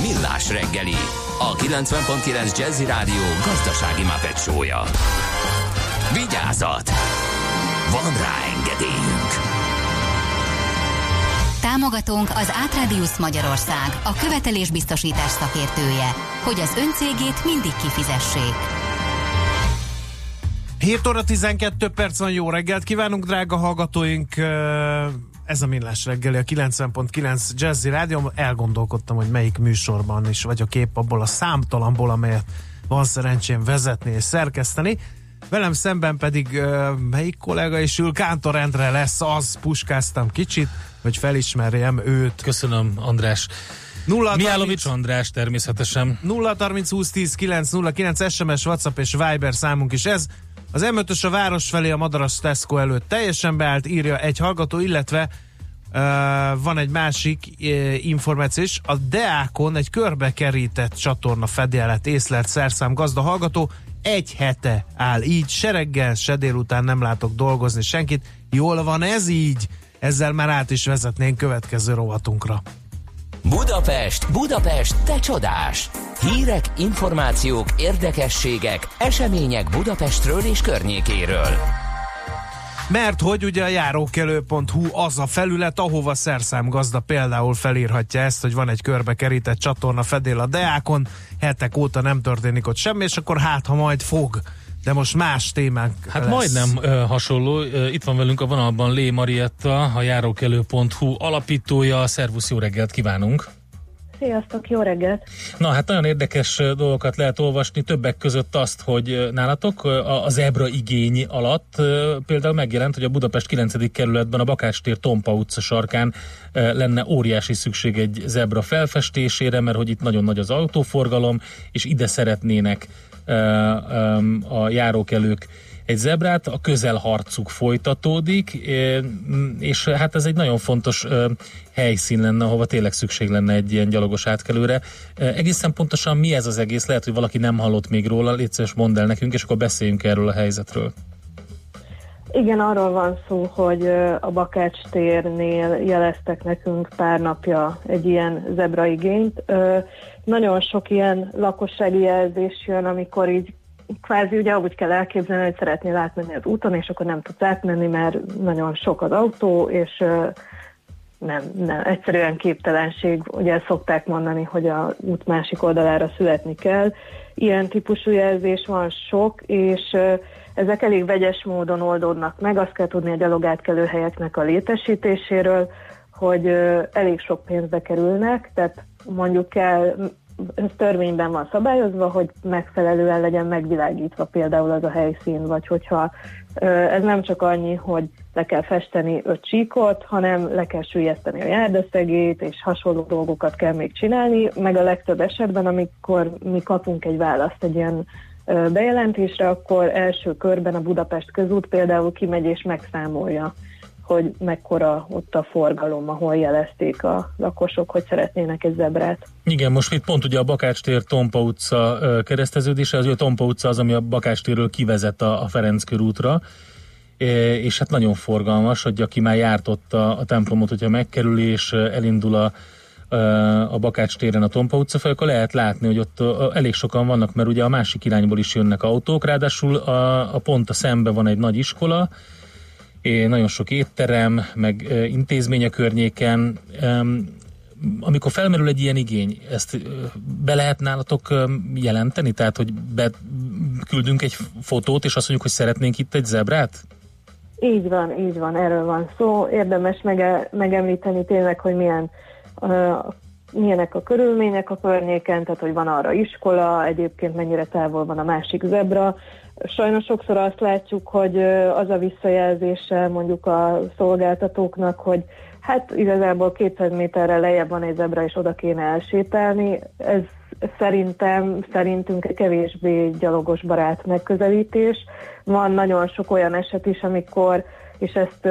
Millás reggeli, a 90.9 Jazzy Rádió gazdasági mapetsója. Vigyázat! Van rá engedélyünk! Támogatónk az Átradius Magyarország, a követelésbiztosítás szakértője, hogy az öncégét mindig kifizessék. 7 óra 12 perc van, jó reggelt kívánunk, drága hallgatóink! Ez a Millás reggeli, a 90.9 Jazzy Rádió. Elgondolkodtam, hogy melyik műsorban is vagyok kép abból a számtalanból, amelyet van szerencsém vezetni és szerkeszteni. Velem szemben pedig uh, melyik kollega is ül, Kántor Endre lesz az, puskáztam kicsit, hogy felismerjem őt. Köszönöm, András. 0 Mihálovics András természetesen. 0 30 20 10 9 0 9 SMS, WhatsApp és Viber számunk is ez. Az m a város felé a Madaras Tesco előtt teljesen beállt, írja egy hallgató, illetve uh, van egy másik uh, információ is. A Deákon egy körbekerített csatorna fedélet észlelt szerszám gazda hallgató, egy hete áll így, se reggel, se délután nem látok dolgozni senkit. Jól van ez így? Ezzel már át is vezetnénk következő rovatunkra. Budapest, Budapest, te csodás! Hírek, információk, érdekességek, események Budapestről és környékéről. Mert hogy ugye a járókelő.hu az a felület, ahova szerszámgazda például felírhatja ezt, hogy van egy körbe kerített csatorna fedél a Deákon, hetek óta nem történik ott semmi, és akkor hát, ha majd fog de most más témánk Hát lesz. majdnem ö, hasonló. Ö, itt van velünk a vonalban Lé Marietta, a járókelő.hu alapítója. Szervusz, jó reggelt kívánunk! Sziasztok, jó reggelt! Na hát nagyon érdekes dolgokat lehet olvasni, többek között azt, hogy nálatok ö, a, a zebra igény alatt például megjelent, hogy a Budapest 9. kerületben a Bakács tér Tompa utca sarkán lenne óriási szükség egy zebra felfestésére, mert hogy itt nagyon nagy az autóforgalom, és ide szeretnének a járókelők egy zebrát, a közelharcuk folytatódik, és hát ez egy nagyon fontos helyszín lenne, ahova tényleg szükség lenne egy ilyen gyalogos átkelőre. Egészen pontosan mi ez az egész? Lehet, hogy valaki nem hallott még róla, légy szíves, mondd el nekünk, és akkor beszéljünk erről a helyzetről. Igen, arról van szó, hogy a Bakács térnél jeleztek nekünk pár napja egy ilyen zebra igényt. Ö, Nagyon sok ilyen lakossági jelzés jön, amikor így kvázi ugye úgy kell elképzelni, hogy szeretnél átmenni az úton, és akkor nem tudsz átmenni, mert nagyon sok az autó, és nem, nem, egyszerűen képtelenség. Ugye szokták mondani, hogy a út másik oldalára születni kell. Ilyen típusú jelzés van sok, és ö, ezek elég vegyes módon oldódnak meg. Azt kell tudni a gyalogátkelő helyeknek a létesítéséről, hogy elég sok pénzbe kerülnek, tehát mondjuk kell, ez törvényben van szabályozva, hogy megfelelően legyen megvilágítva például az a helyszín, vagy hogyha ez nem csak annyi, hogy le kell festeni öt csíkot, hanem le kell sűjeszteni a járdaszegét, és hasonló dolgokat kell még csinálni, meg a legtöbb esetben, amikor mi kapunk egy választ egy ilyen bejelentésre, akkor első körben a Budapest közút például kimegy és megszámolja, hogy mekkora ott a forgalom, ahol jelezték a lakosok, hogy szeretnének egy zebrát. Igen, most itt pont ugye a Bakács tér Tompa utca kereszteződése, az a Tompa utca az, ami a Bakács térről kivezet a, a Ferenc körútra, és hát nagyon forgalmas, hogy aki már járt ott a, a templomot, hogyha megkerül és elindul a, a Bakács téren a Tompa utca fel, akkor lehet látni, hogy ott elég sokan vannak, mert ugye a másik irányból is jönnek autók, ráadásul a, a pont a szembe van egy nagy iskola, nagyon sok étterem, meg intézmény a környéken. Amikor felmerül egy ilyen igény, ezt be lehet nálatok jelenteni? Tehát, hogy be, küldünk egy fotót, és azt mondjuk, hogy szeretnénk itt egy zebrát? Így van, így van, erről van szó. Érdemes mege, megemlíteni tényleg, hogy milyen, milyenek a körülmények a környéken, tehát hogy van arra iskola, egyébként mennyire távol van a másik zebra. Sajnos sokszor azt látjuk, hogy az a visszajelzése mondjuk a szolgáltatóknak, hogy hát igazából 200 méterre lejjebb van egy zebra, és oda kéne elsétálni. Ez szerintem, szerintünk kevésbé gyalogos barát megközelítés. Van nagyon sok olyan eset is, amikor, és ezt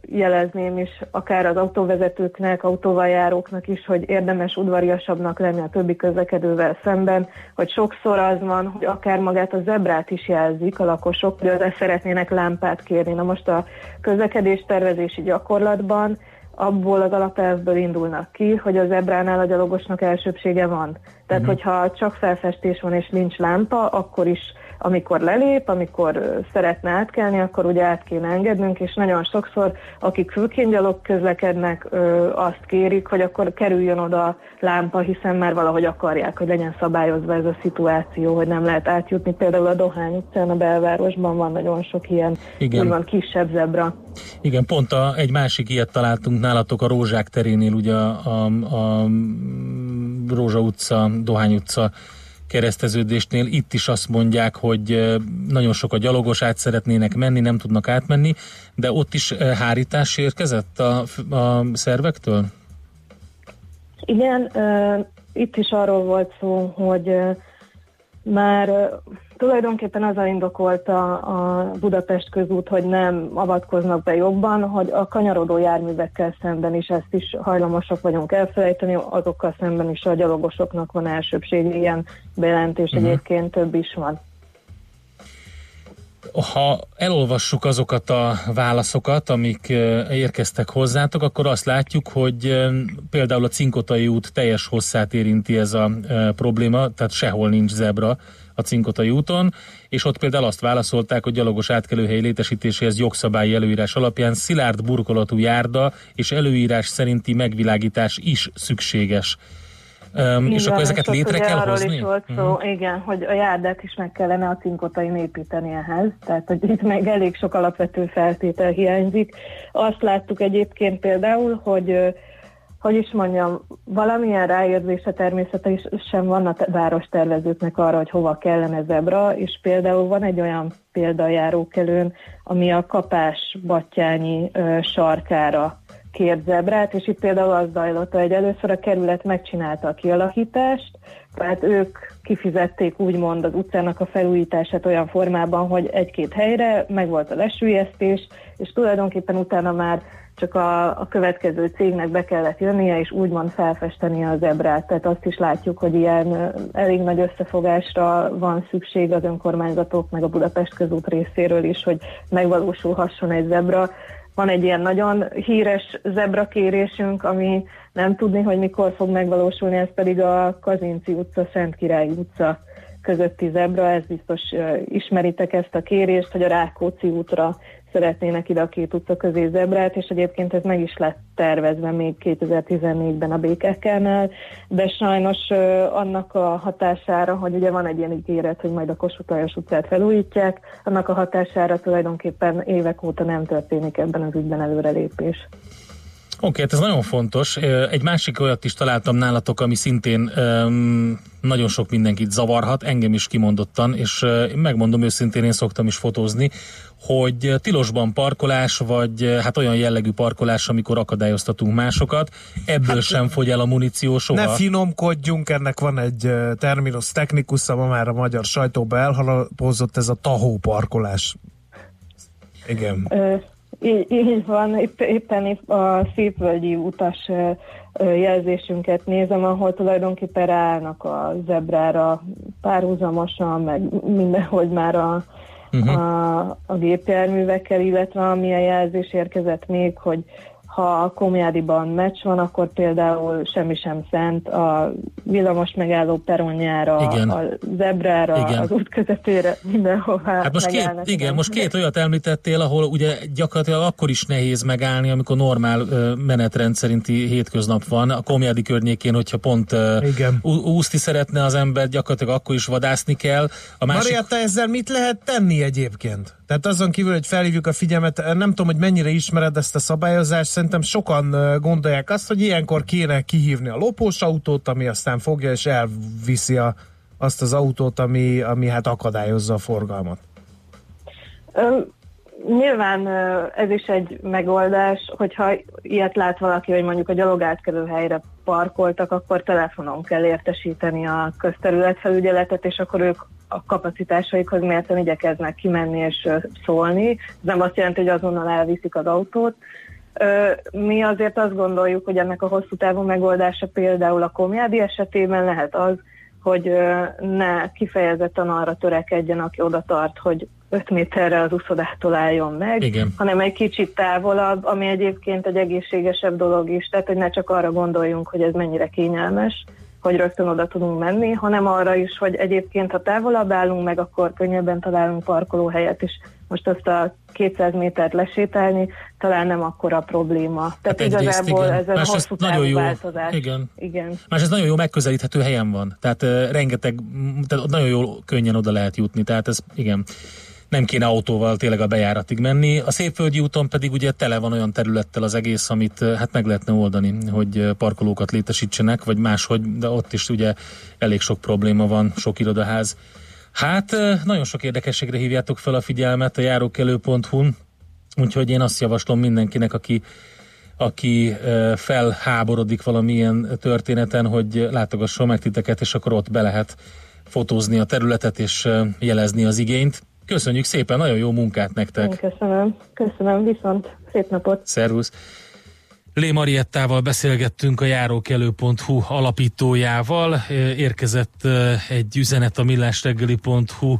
jelezném is akár az autóvezetőknek, autóval járóknak is, hogy érdemes udvariasabbnak lenni a többi közlekedővel szemben, hogy sokszor az van, hogy akár magát a zebrát is jelzik a lakosok, hogy azért szeretnének lámpát kérni. Na most a közlekedés tervezési gyakorlatban abból az alapelvből indulnak ki, hogy a zebránál a gyalogosnak elsőbsége van. Tehát, mm. hogyha csak felfestés van és nincs lámpa, akkor is, amikor lelép, amikor szeretne átkelni, akkor ugye át kéne engednünk, és nagyon sokszor, akik fülként gyalog közlekednek, azt kérik, hogy akkor kerüljön oda lámpa, hiszen már valahogy akarják, hogy legyen szabályozva ez a szituáció, hogy nem lehet átjutni. Például a Dohány utcán, a belvárosban van nagyon sok ilyen, Igen. úgymond kisebb zebra. Igen, pont a, egy másik ilyet találtunk nálatok a Rózsák terénél, ugye a, a, a Rózsa utca, Dohány utca kereszteződésnél. Itt is azt mondják, hogy nagyon sok a gyalogos át szeretnének menni, nem tudnak átmenni, de ott is hárítás érkezett a, a szervektől? Igen, itt is arról volt szó, hogy már tulajdonképpen az a indokolta a Budapest közút, hogy nem avatkoznak be jobban, hogy a kanyarodó járművekkel szemben is ezt is hajlamosak vagyunk elfelejteni, azokkal szemben is a gyalogosoknak van elsőbség, ilyen bejelentés uh-huh. egyébként több is van ha elolvassuk azokat a válaszokat, amik érkeztek hozzátok, akkor azt látjuk, hogy például a Cinkotai út teljes hosszát érinti ez a probléma, tehát sehol nincs zebra a Cinkotai úton, és ott például azt válaszolták, hogy gyalogos átkelőhely létesítéséhez jogszabályi előírás alapján szilárd burkolatú járda és előírás szerinti megvilágítás is szükséges. Um, igen, és akkor ezeket létre kell arról hozni? Is volt szó, uh-huh. Igen, hogy a járdát is meg kellene a cinkotain építeni ehhez, tehát hogy itt meg elég sok alapvető feltétel hiányzik. Azt láttuk egyébként például, hogy hogy is mondjam, valamilyen ráérzése természetesen van a várostervezőknek arra, hogy hova kellene zebra, és például van egy olyan példajárókelőn, ami a Kapás-Battyányi sarkára kért zebrát, és itt például az zajlott, hogy először a kerület megcsinálta a kialakítást, tehát ők kifizették úgymond az utcának a felújítását olyan formában, hogy egy-két helyre megvolt a lesülyeztés, és tulajdonképpen utána már csak a, a következő cégnek be kellett jönnie, és úgymond felfesteni az zebrát. Tehát azt is látjuk, hogy ilyen elég nagy összefogásra van szükség az önkormányzatok, meg a Budapest közút részéről is, hogy megvalósulhasson egy zebra. Van egy ilyen nagyon híres zebrakérésünk, ami nem tudni, hogy mikor fog megvalósulni, ez pedig a Kazinci utca, Szent Király utca közötti zebra, ez biztos ismeritek ezt a kérést, hogy a Rákóczi útra szeretnének ide a két utca közé zebrát, és egyébként ez meg is lett tervezve még 2014-ben a békekkel, de sajnos annak a hatására, hogy ugye van egy ilyen ígéret, hogy majd a Kossuth Lajos utcát felújítják, annak a hatására tulajdonképpen évek óta nem történik ebben az ügyben előrelépés. Oké, okay, hát ez nagyon fontos. Egy másik olyat is találtam nálatok, ami szintén um, nagyon sok mindenkit zavarhat, engem is kimondottan, és uh, megmondom őszintén, én szoktam is fotózni, hogy tilosban parkolás, vagy hát olyan jellegű parkolás, amikor akadályoztatunk másokat, ebből hát, sem fogy el a muníció soha. Ne finomkodjunk, ennek van egy terminus technikus, ma már a magyar sajtóba elhalapozott ez a tahó parkolás. Igen. Így, így van, épp, éppen a szépvölgyi utas jelzésünket nézem, ahol tulajdonképpen ráállnak a zebrára párhuzamosan, meg mindenhogy már a, uh-huh. a, a gépjárművekkel, illetve amilyen jelzés érkezett még, hogy ha a Komjádiban meccs van, akkor például semmi sem szent a villamos megálló peronjára, igen. a zebrára, igen. az út közepére, mindenhová hát most két, Igen, most két olyat említettél, ahol ugye gyakorlatilag akkor is nehéz megállni, amikor normál menetrend szerinti hétköznap van. A Komjádi környékén, hogyha pont uh, úszni szeretne az ember, gyakorlatilag akkor is vadászni kell. A másik... Marietta, ezzel mit lehet tenni egyébként? Tehát azon kívül, hogy felhívjuk a figyelmet, nem tudom, hogy mennyire ismered ezt a szabályozást, szerintem sokan gondolják azt, hogy ilyenkor kéne kihívni a lopós autót, ami aztán fogja és elviszi a, azt az autót, ami, ami hát akadályozza a forgalmat. Nyilván ez is egy megoldás, hogyha ilyet lát valaki, hogy mondjuk a gyalogátkelő helyre parkoltak, akkor telefonon kell értesíteni a közterületfelügyeletet, és akkor ők a kapacitásaikhoz mérten igyekeznek kimenni és szólni. Ez nem azt jelenti, hogy azonnal elviszik az autót. Mi azért azt gondoljuk, hogy ennek a hosszú távú megoldása például a komjádi esetében lehet az, hogy ne kifejezetten arra törekedjen, aki oda tart, hogy 5 méterre az uszodától álljon meg, Igen. hanem egy kicsit távolabb, ami egyébként egy egészségesebb dolog is, tehát hogy ne csak arra gondoljunk, hogy ez mennyire kényelmes, hogy rögtön oda tudunk menni, hanem arra is, hogy egyébként ha távolabb állunk meg, akkor könnyebben találunk parkolóhelyet is. Most azt a 200 métert lesétálni talán nem akkora probléma. Tehát hát igazából igen. ez egy hosszú nagyon jó, változás. Igen. igen. Más ez nagyon jó megközelíthető helyen van. Tehát uh, rengeteg, tehát nagyon jó, könnyen oda lehet jutni. Tehát ez igen nem kéne autóval tényleg a bejáratig menni. A Szépvölgyi úton pedig ugye tele van olyan területtel az egész, amit hát meg lehetne oldani, hogy parkolókat létesítsenek, vagy máshogy, de ott is ugye elég sok probléma van, sok irodaház. Hát nagyon sok érdekességre hívjátok fel a figyelmet a járókelő.hu-n, úgyhogy én azt javaslom mindenkinek, aki aki felháborodik valamilyen történeten, hogy látogasson meg titeket, és akkor ott be lehet fotózni a területet és jelezni az igényt. Köszönjük szépen, nagyon jó munkát nektek! Köszönöm. Köszönöm, viszont szép napot. Szervusz! Lé Mariettával beszélgettünk a járókelő.hu alapítójával. Érkezett egy üzenet a millásreggeli.hu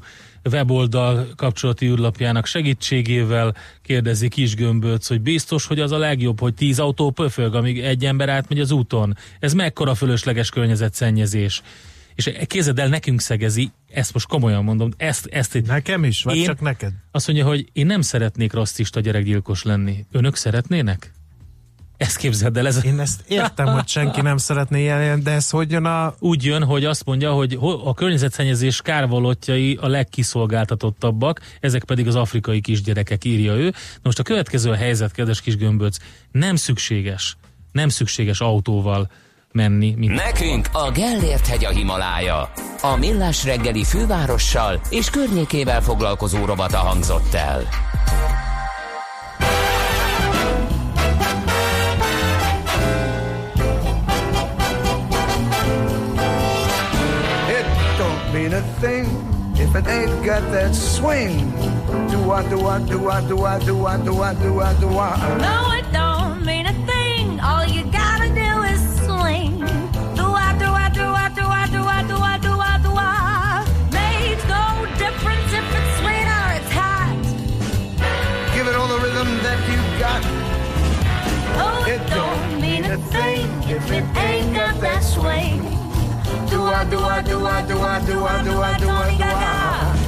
weboldal kapcsolati űrlapjának segítségével. Kérdezi Kisgömbölc, hogy biztos, hogy az a legjobb, hogy tíz autó pöfög, amíg egy ember átmegy az úton. Ez mekkora fölösleges környezetszennyezés? És képzeld el, nekünk szegezi, ezt most komolyan mondom, ezt, ezt Nekem is, vagy Én- csak neked? azt mondja, hogy én nem szeretnék rasszista gyerekgyilkos lenni. Önök szeretnének? Ezt képzeld el, ez Én ezt értem, hogy senki nem szeretné ilyen, de ez hogy jön a... úgy jön, hogy azt mondja, hogy ho- a környezetszennyezés kárvalótjai a legkiszolgáltatottabbak, ezek pedig az afrikai kisgyerekek, írja ő. Na most a következő a helyzet, kedves kis gömböc, nem szükséges, nem szükséges autóval menni, mint Nekünk a Gellért hegy a Himalája. A Millás reggeli fővárossal és környékével foglalkozó rovata hangzott el. It don't mean a thing if it ain't got that swing. Do I, do I, do I, do I, do I, do I, do I, do I? No, it don't Oh, it don't mean a thing if it ain't got that swing. Do I, do I, do I, do I, do I, do I, do I, do I.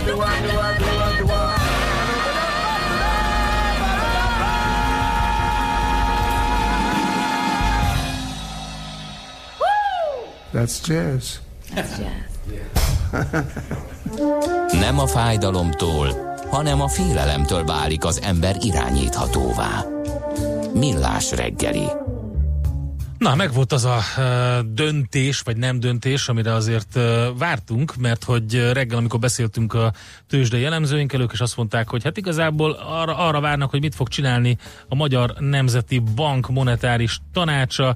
That's jazz. Nem a fájdalomtól, hanem a félelemtől válik az ember irányíthatóvá. Millás reggeli. Na, meg volt az a ö, döntés, vagy nem döntés, amire azért ö, vártunk, mert hogy reggel, amikor beszéltünk a tőzsdei elemzőinkkel, ők is azt mondták, hogy hát igazából arra, arra várnak, hogy mit fog csinálni a Magyar Nemzeti Bank monetáris tanácsa.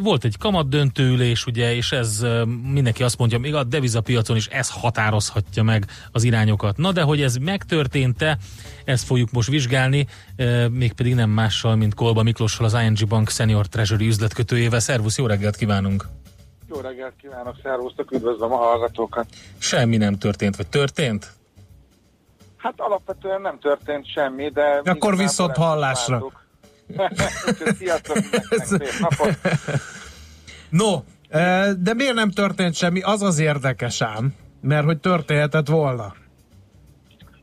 Volt egy kamat döntőülés, ugye, és ez mindenki azt mondja, még a devizapiacon is ez határozhatja meg az irányokat. Na, de hogy ez megtörtént-e, ezt fogjuk most vizsgálni, mégpedig nem mással, mint Kolba Miklossal, az ING Bank Senior Treasury üzletkötőjével. Szervusz, jó reggelt kívánunk! Jó reggelt kívánok, szervusztok, üdvözlöm a hallgatókat. Semmi nem történt, vagy történt? Hát alapvetően nem történt semmi, de... Akkor viszont hallásra. vártuk. Sziasztok, szép napot! No, eh, de miért nem történt semmi? Az az érdekes ám, mert hogy történhetett volna.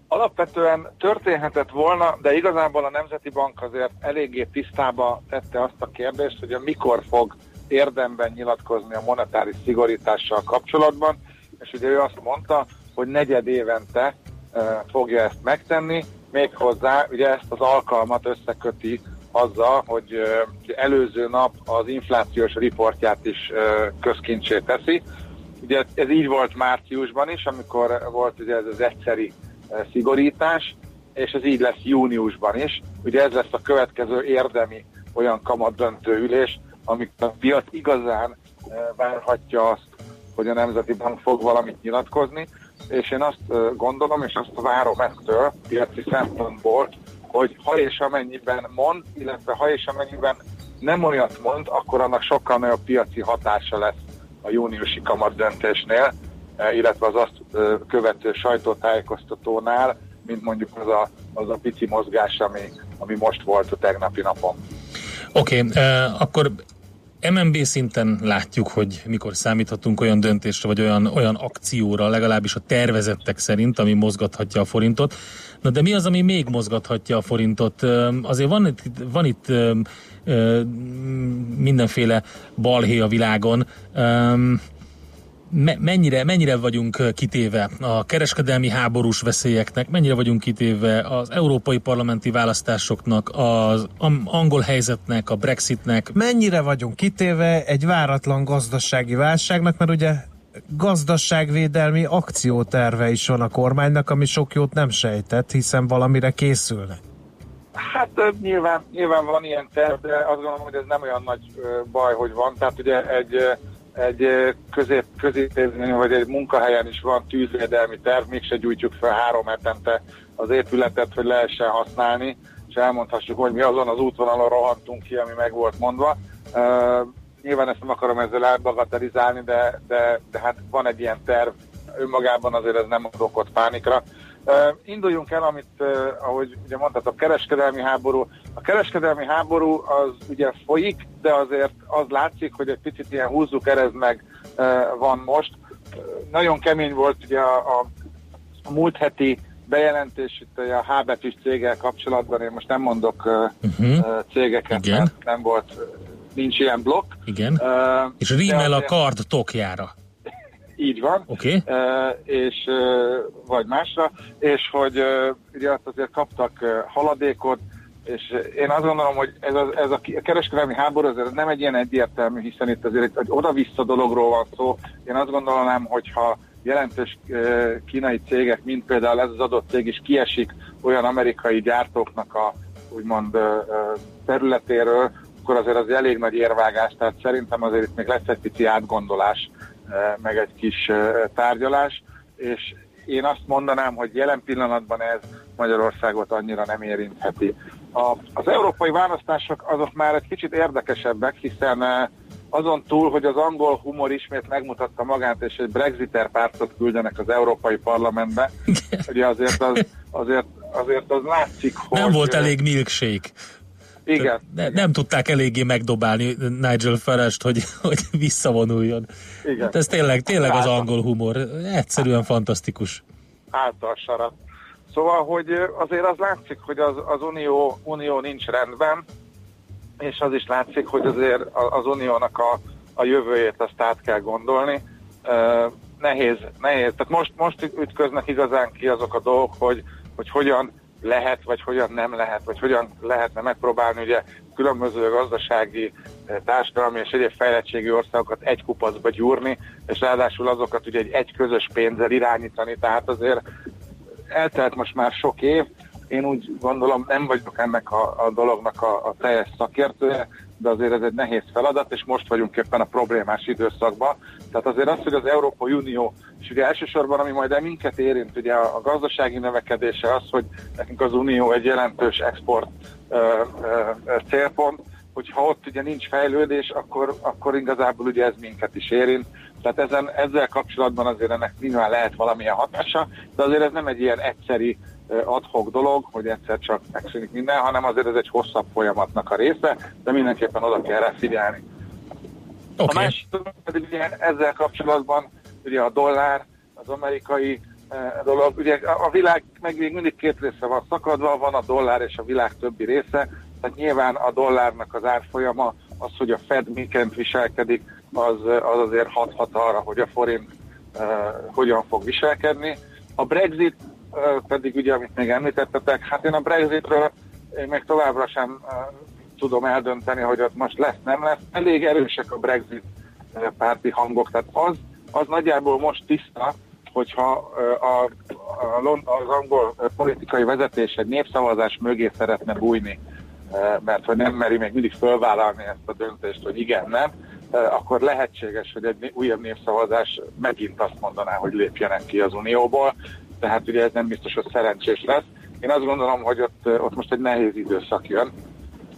Alapvetően történhetett volna, de igazából a Nemzeti Bank azért eléggé tisztába tette azt a kérdést, hogy a mikor fog érdemben nyilatkozni a monetáris szigorítással kapcsolatban, és ugye ő azt mondta, hogy negyed évente uh, fogja ezt megtenni, méghozzá ugye ezt az alkalmat összeköti azzal, hogy előző nap az inflációs riportját is közkincsé teszi. Ugye ez így volt márciusban is, amikor volt ugye ez az egyszeri szigorítás, és ez így lesz júniusban is. Ugye ez lesz a következő érdemi olyan kamat döntő ülés, amik a piac igazán várhatja azt, hogy a Nemzeti Bank fog valamit nyilatkozni, és én azt gondolom, és azt várom ettől piaci szempontból, hogy ha és amennyiben mond, illetve ha és amennyiben nem olyat mond, akkor annak sokkal nagyobb piaci hatása lesz a júniusi kamat döntésnél, eh, illetve az azt eh, követő sajtótájékoztatónál, mint mondjuk az a, az a pici mozgás, ami, ami most volt a tegnapi napon. Oké, okay, uh, akkor MNB szinten látjuk, hogy mikor számíthatunk olyan döntésre, vagy olyan, olyan akcióra, legalábbis a tervezettek szerint, ami mozgathatja a forintot. Na de mi az, ami még mozgathatja a forintot? Azért van itt, van itt mindenféle balhé a világon. Mennyire, mennyire vagyunk kitéve a kereskedelmi háborús veszélyeknek, mennyire vagyunk kitéve az európai parlamenti választásoknak, az angol helyzetnek, a Brexitnek? Mennyire vagyunk kitéve egy váratlan gazdasági válságnak, mert ugye gazdaságvédelmi akcióterve is van a kormánynak, ami sok jót nem sejtett, hiszen valamire készülnek. Hát nyilván, nyilván van ilyen terv, de azt gondolom, hogy ez nem olyan nagy baj, hogy van. Tehát ugye egy, egy közép, középézmény vagy egy munkahelyen is van tűzvédelmi terv, mégse gyújtjuk fel három hetente az épületet, hogy lehessen használni, és elmondhassuk, hogy mi azon az útvonalon rohantunk ki, ami meg volt mondva. Uh, nyilván ezt nem akarom ezzel elbagatelizálni, de, de, de hát van egy ilyen terv, önmagában azért ez nem ad okot pánikra. Uh, induljunk el, amit, uh, ahogy ugye mondtad, a kereskedelmi háború. A kereskedelmi háború az ugye folyik, de azért az látszik, hogy egy picit ilyen húzzuk, erez meg uh, van most. Uh, nagyon kemény volt ugye a, a, a múlt heti bejelentés itt a H betűs céggel kapcsolatban, én most nem mondok uh, uh-huh. cégeket, Igen. mert nem volt, nincs ilyen blokk. Igen. Uh, És rímel a kard tokjára. Így van. Okay. És, vagy másra, és hogy ugye azt azért kaptak haladékot, és én azt gondolom, hogy ez a, ez a kereskedelmi háború azért nem egy ilyen egyértelmű, hiszen itt azért egy, egy oda-vissza dologról van szó. Én azt gondolom, hogyha jelentős kínai cégek, mint például ez az adott cég is kiesik olyan amerikai gyártóknak a úgymond területéről, akkor azért az elég nagy érvágás, tehát szerintem azért itt még lesz egy pici átgondolás meg egy kis tárgyalás, és én azt mondanám, hogy jelen pillanatban ez Magyarországot annyira nem érintheti. A, az európai választások azok már egy kicsit érdekesebbek, hiszen azon túl, hogy az angol humor ismét megmutatta magát, és egy Brexiter pártot küldenek az Európai Parlamentbe, ugye azért az, azért, azért az látszik, hogy... Nem volt elég milkshake. Igen. Ne, nem tudták eléggé megdobálni Nigel farage hogy, hogy visszavonuljon. Igen. Hát ez tényleg, tényleg az angol humor. Egyszerűen fantasztikus. Által sarat. Szóval, hogy azért az látszik, hogy az, az unió, unió nincs rendben, és az is látszik, hogy azért az uniónak a, a jövőjét azt át kell gondolni. Uh, nehéz, nehéz. Tehát most, most ütköznek igazán ki azok a dolgok, hogy, hogy hogyan lehet, vagy hogyan nem lehet, vagy hogyan lehetne megpróbálni ugye különböző gazdasági, társadalmi és egyéb fejlettségi országokat egy kupacba gyúrni, és ráadásul azokat ugye egy, egy közös pénzzel irányítani, tehát azért eltelt most már sok év, én úgy gondolom nem vagyok ennek a, a dolognak a, a teljes szakértője, de azért ez egy nehéz feladat, és most vagyunk éppen a problémás időszakban. Tehát azért az, hogy az Európai Unió, és ugye elsősorban, ami majd minket érint, ugye a, gazdasági növekedése az, hogy nekünk az Unió egy jelentős export ö, ö, célpont, hogyha ott ugye nincs fejlődés, akkor, akkor igazából ugye ez minket is érint. Tehát ezen, ezzel kapcsolatban azért ennek nyilván lehet valamilyen hatása, de azért ez nem egy ilyen egyszeri adhok dolog, hogy egyszer csak megszűnik minden, hanem azért ez egy hosszabb folyamatnak a része, de mindenképpen oda kell rá figyelni. Okay. A másik pedig ugye ezzel kapcsolatban ugye a dollár, az amerikai eh, dolog, ugye a világ meg még mindig két része van szakadva, van a dollár és a világ többi része, tehát nyilván a dollárnak az árfolyama, az, hogy a Fed miként viselkedik, az, az azért hathat arra, hogy a forint uh, hogyan fog viselkedni. A Brexit pedig ugye, amit még említettetek, hát én a Brexitről még továbbra sem tudom eldönteni, hogy ott most lesz, nem lesz. Elég erősek a Brexit párti hangok, tehát az, az nagyjából most tiszta, hogyha a, a, az angol politikai vezetés egy népszavazás mögé szeretne bújni, mert hogy nem meri még mindig fölvállalni ezt a döntést, hogy igen, nem, akkor lehetséges, hogy egy újabb népszavazás megint azt mondaná, hogy lépjenek ki az Unióból, tehát ugye ez nem biztos, hogy szerencsés lesz. Én azt gondolom, hogy ott, ott most egy nehéz időszak jön,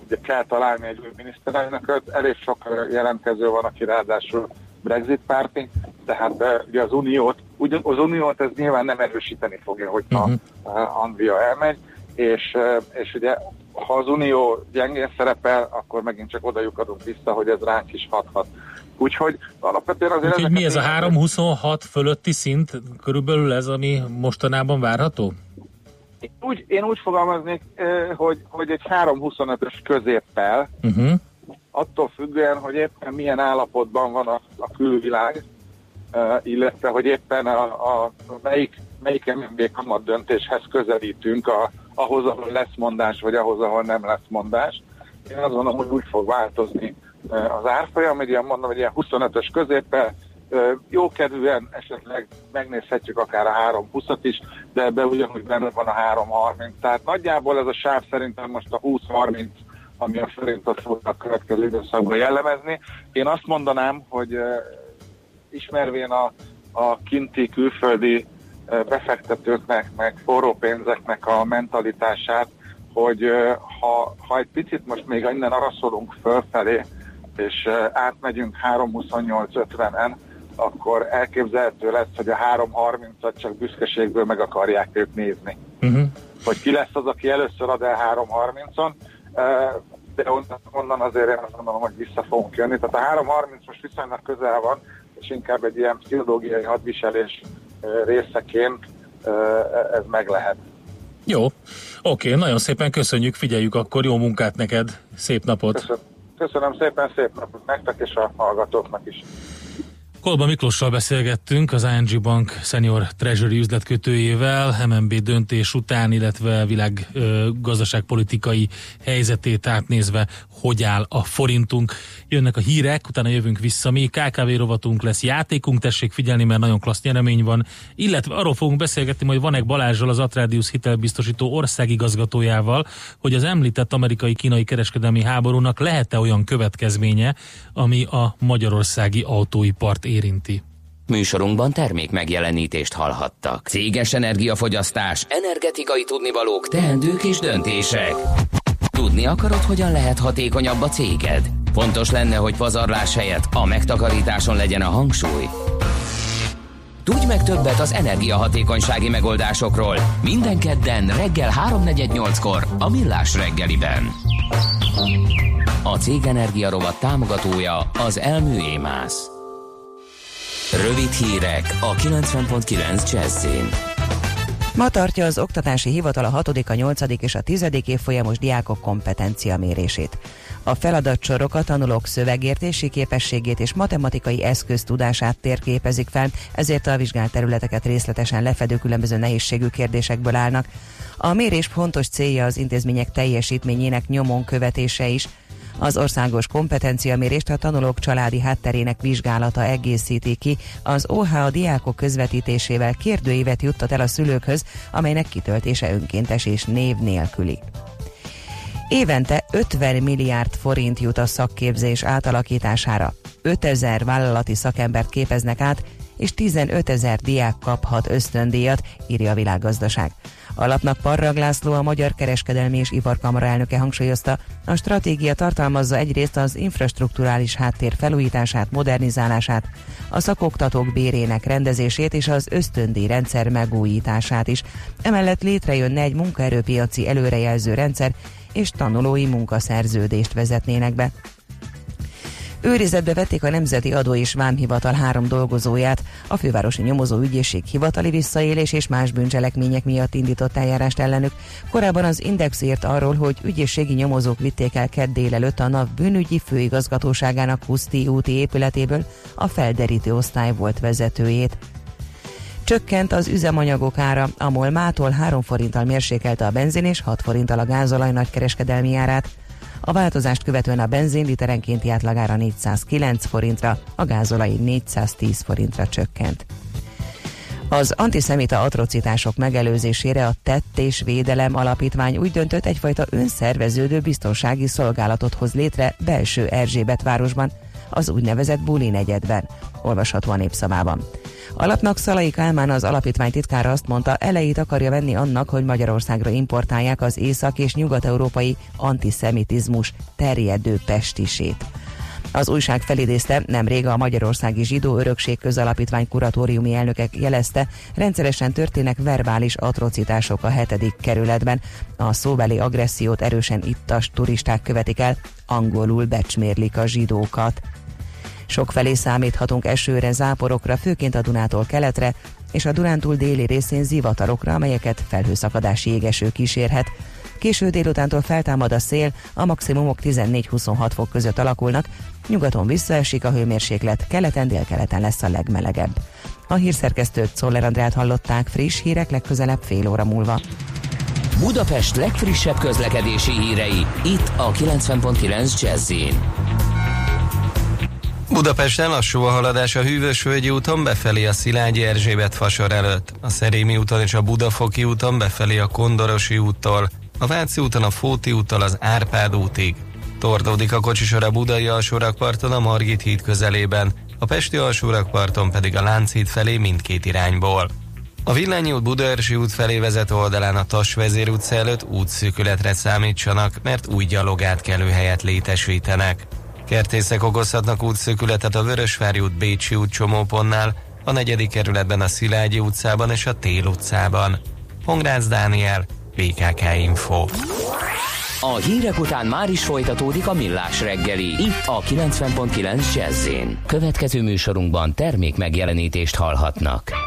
ugye kell találni egy új miniszterelnököt, elég sok jelentkező van, aki ráadásul Brexit párti, tehát ugye az uniót, ugyan, az uniót ez nyilván nem erősíteni fogja, hogyha uh-huh. Anglia elmegy, és, és ugye ha az unió gyengén szerepel, akkor megint csak oda lyukadunk vissza, hogy ez ránk is hathat. Úgyhogy alapvetően azért... Úgyhogy mi ez a ezeket- 326 fölötti szint? Körülbelül ez, ami mostanában várható? Én úgy, én úgy fogalmaznék, hogy, hogy egy 3-25-ös középpel, Uh-huh. attól függően, hogy éppen milyen állapotban van a, a külvilág, illetve hogy éppen a, a melyik, melyik MNB kamat döntéshez közelítünk, a, ahhoz, ahol lesz mondás, vagy ahhoz, ahol nem lesz mondás. Én azt gondolom, hogy úgy fog változni az árfolyam, hogy ilyen mondom, hogy ilyen 25-ös középpel, jókedvűen esetleg megnézhetjük akár a 3-20-at is, de ebbe ugyanúgy benne van a 3-30. Tehát nagyjából ez a sáv szerintem most a 20-30 ami a forintot fogja a következő időszakban jellemezni. Én azt mondanám, hogy ismervén a, a kinti külföldi befektetőknek, meg forró pénzeknek a mentalitását, hogy ha, ha egy picit most még innen araszolunk fölfelé, és uh, átmegyünk 3.28.50-en, akkor elképzelhető lesz, hogy a 3.30-at csak büszkeségből meg akarják ők nézni Uh-huh. hogy ki lesz az, aki először ad el 3.30-on, eh, de onnan, onnan azért én azt gondolom, hogy vissza fogunk jönni. Tehát a 3.30 most viszonylag közel van, és inkább egy ilyen pszichológiai hadviselés eh, részeként eh, ez meg lehet. Jó. Oké, nagyon szépen köszönjük, figyeljük akkor, jó munkát neked, szép napot. Köszönöm, köszönöm szépen, szép napot nektek és a hallgatóknak is. Kolba Miklossal beszélgettünk, az ING Bank Senior Treasury üzletkötőjével, MNB döntés után, illetve világ gazdaságpolitikai helyzetét átnézve, hogy áll a forintunk. Jönnek a hírek, utána jövünk vissza, mi KKV rovatunk lesz, játékunk, tessék figyelni, mert nagyon klassz nyeremény van, illetve arról fogunk beszélgetni, hogy Vanek Balázsral, az Atradius hitelbiztosító országigazgatójával, hogy az említett amerikai-kínai kereskedelmi háborúnak lehet-e olyan következménye, ami a magyarországi autóipart érinti. Műsorunkban termék megjelenítést hallhattak. Céges energiafogyasztás, energetikai tudnivalók, teendők és döntések. Tudni akarod, hogyan lehet hatékonyabb a céged? Fontos lenne, hogy pazarlás helyett a megtakarításon legyen a hangsúly. Tudj meg többet az energiahatékonysági megoldásokról minden kedden reggel 3.48-kor a Millás reggeliben. A Cég Energia rovat támogatója az Elmű Émász. Rövid hírek a 90.9 Jazzin. Ma tartja az Oktatási Hivatal a 6., a 8. és a 10. évfolyamos diákok kompetencia mérését. A feladatsorokat a tanulók szövegértési képességét és matematikai eszköztudását térképezik fel, ezért a vizsgált területeket részletesen lefedő különböző nehézségű kérdésekből állnak. A mérés fontos célja az intézmények teljesítményének nyomon követése is, az országos kompetenciamérést a tanulók családi hátterének vizsgálata egészíti ki. Az OH a diákok közvetítésével kérdőívet juttat el a szülőkhöz, amelynek kitöltése önkéntes és név nélküli. Évente 50 milliárd forint jut a szakképzés átalakítására. 5000 vállalati szakembert képeznek át, és 15 ezer diák kaphat ösztöndíjat, írja a világgazdaság. A lapnak Parrag László, a Magyar Kereskedelmi és Iparkamara elnöke hangsúlyozta, a stratégia tartalmazza egyrészt az infrastruktúrális háttér felújítását, modernizálását, a szakoktatók bérének rendezését és az ösztöndíj rendszer megújítását is. Emellett létrejönne egy munkaerőpiaci előrejelző rendszer, és tanulói munkaszerződést vezetnének be. Őrizetbe vették a Nemzeti Adó és Vámhivatal három dolgozóját, a fővárosi nyomozó ügyészség hivatali visszaélés és más bűncselekmények miatt indított eljárást ellenük. Korábban az Index írt arról, hogy ügyészségi nyomozók vitték el kedd délelőtt a NAV bűnügyi főigazgatóságának Puszti úti épületéből a felderítő osztály volt vezetőjét. Csökkent az üzemanyagok ára, a mától 3 forinttal mérsékelte a benzin és 6 forinttal a gázolaj nagykereskedelmi árát. A változást követően a benzin literenkénti átlagára 409 forintra, a gázolai 410 forintra csökkent. Az antiszemita atrocitások megelőzésére a Tett és Védelem Alapítvány úgy döntött egyfajta önszerveződő biztonsági szolgálatot hoz létre belső Erzsébet városban, az úgynevezett Buli negyedben, olvasható a népszavában. Alapnak Szalai Kálmán az alapítvány titkára azt mondta, elejét akarja venni annak, hogy Magyarországra importálják az észak- és nyugat-európai antiszemitizmus terjedő pestisét. Az újság felidézte, nemrég a Magyarországi Zsidó Örökség Közalapítvány kuratóriumi elnökek jelezte, rendszeresen történnek verbális atrocitások a hetedik kerületben. A szóbeli agressziót erősen ittas turisták követik el, angolul becsmérlik a zsidókat. Sokfelé számíthatunk esőre, záporokra, főként a Dunától keletre, és a Dunántúl déli részén zivatarokra, amelyeket felhőszakadási égeső kísérhet. Késő délutántól feltámad a szél, a maximumok 14-26 fok között alakulnak, nyugaton visszaesik a hőmérséklet, keleten délkeleten lesz a legmelegebb. A hírszerkesztőt Szoller Andrát hallották friss hírek legközelebb fél óra múlva. Budapest legfrissebb közlekedési hírei, itt a 90.9 jazz Budapesten lassú a haladás a Hűvösvölgyi úton befelé a Szilágyi Erzsébet fasor előtt, a Szerémi úton és a Budafoki úton befelé a Kondorosi úttól, a Váci úton a Fóti úttal az Árpád útig. Tordódik a kocsisor a Budai alsórakparton a Margit híd közelében, a Pesti alsórakparton pedig a Lánchíd felé mindkét irányból. A Villányi út Budaörsi út felé vezető oldalán a Tas vezér utca előtt útszűkületre számítsanak, mert új gyalogátkelő helyet létesítenek. Kertészek okozhatnak útszűkületet a Vörösvári út Bécsi út csomópontnál, a negyedik kerületben a Szilágyi utcában és a Tél utcában. Hongrász Dániel, PKK Info. A hírek után már is folytatódik a millás reggeli, itt a 90.9 jazz Következő műsorunkban termék megjelenítést hallhatnak.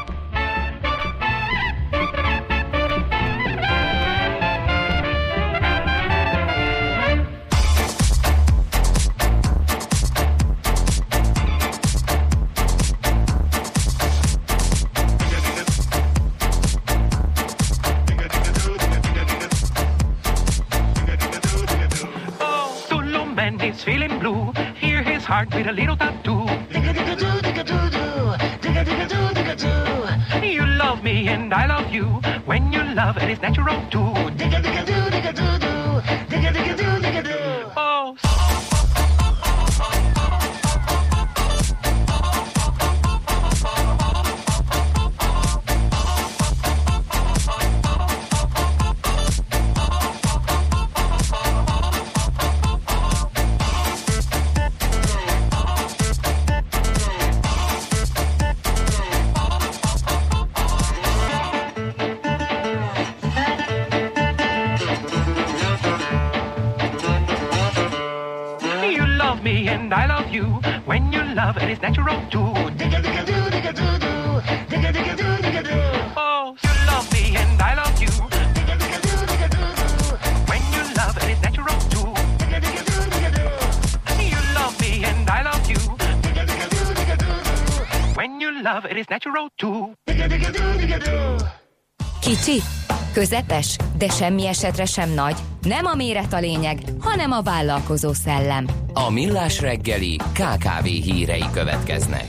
De semmi esetre sem nagy. Nem a méret a lényeg, hanem a vállalkozó szellem. A millás reggeli KKV hírei következnek.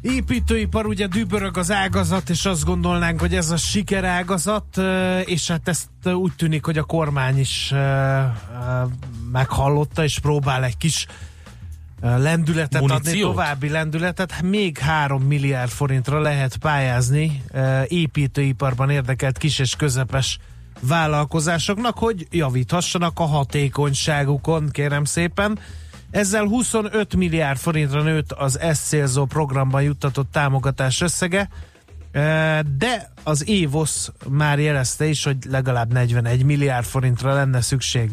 Építőipar, ugye dübörög az ágazat, és azt gondolnánk, hogy ez a sikerágazat, és hát ezt úgy tűnik, hogy a kormány is meghallotta, és próbál egy kis lendületet adni, Muníciót? további lendületet. Hát Még 3 milliárd forintra lehet pályázni építőiparban érdekelt kis és közepes vállalkozásoknak, hogy javíthassanak a hatékonyságukon, kérem szépen. Ezzel 25 milliárd forintra nőtt az ezt célzó programban juttatott támogatás összege, eh, de az Évosz már jelezte is, hogy legalább 41 milliárd forintra lenne szükség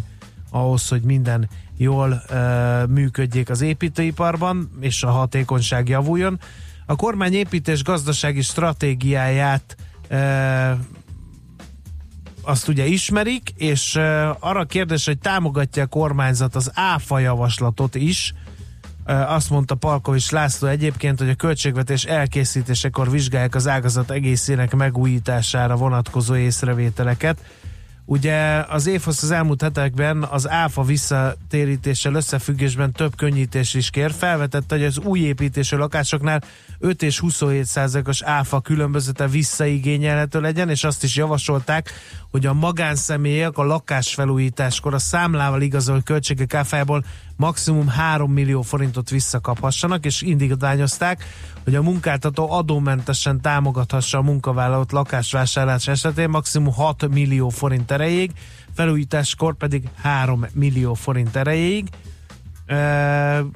ahhoz, hogy minden jól uh, működjék az építőiparban, és a hatékonyság javuljon. A kormány építés gazdasági stratégiáját uh, azt ugye ismerik, és arra a kérdés, hogy támogatja a kormányzat az áfa javaslatot is, azt mondta Palkovics László egyébként, hogy a költségvetés elkészítésekor vizsgálják az ágazat egészének megújítására vonatkozó észrevételeket. Ugye az évhoz az elmúlt hetekben az áfa visszatérítéssel összefüggésben több könnyítés is kér. Felvetette, hogy az új építésű lakásoknál 5 és 27 százalékos áfa különbözete visszaigényelhető legyen, és azt is javasolták, hogy a magánszemélyek a lakásfelújításkor a számlával igazolt költségek áfájából maximum 3 millió forintot visszakaphassanak, és indikálnyozták, hogy a munkáltató adómentesen támogathassa a munkavállalót lakásvásárlás esetén maximum 6 millió forint erejéig, felújításkor pedig 3 millió forint erejéig.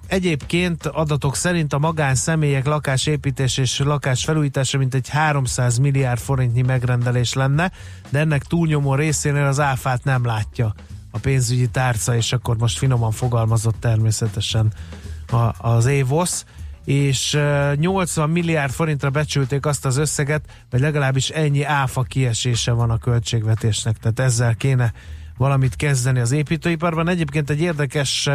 Egyébként adatok szerint a magánszemélyek lakásépítés és lakás felújítása mintegy 300 milliárd forintnyi megrendelés lenne, de ennek túlnyomó részénél az áfát nem látja a pénzügyi tárca, és akkor most finoman fogalmazott természetesen a, az évosz. És e, 80 milliárd forintra becsülték azt az összeget, vagy legalábbis ennyi áfa kiesése van a költségvetésnek, tehát ezzel kéne valamit kezdeni az építőiparban. Egyébként egy érdekes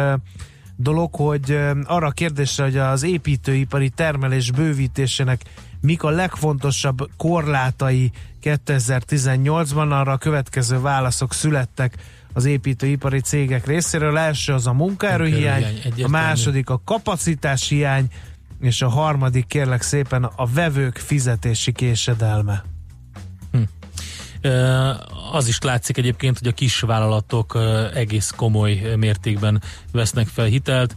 dolog, hogy arra a kérdésre, hogy az építőipari termelés bővítésének mik a legfontosabb korlátai 2018-ban, arra a következő válaszok születtek az építőipari cégek részéről. Első az a munkaerőhiány, a második a kapacitás hiány, és a harmadik kérlek szépen a vevők fizetési késedelme. Az is látszik egyébként, hogy a kis vállalatok egész komoly mértékben vesznek fel hitelt.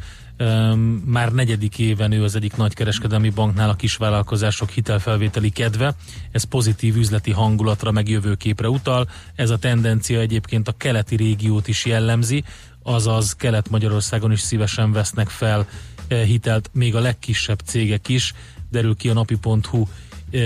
Már negyedik éven ő az egyik nagykereskedelmi banknál a kisvállalkozások hitelfelvételi kedve. Ez pozitív üzleti hangulatra meg jövőképre utal. Ez a tendencia egyébként a keleti régiót is jellemzi, azaz Kelet-Magyarországon is szívesen vesznek fel hitelt, még a legkisebb cégek is, derül ki a napi.hu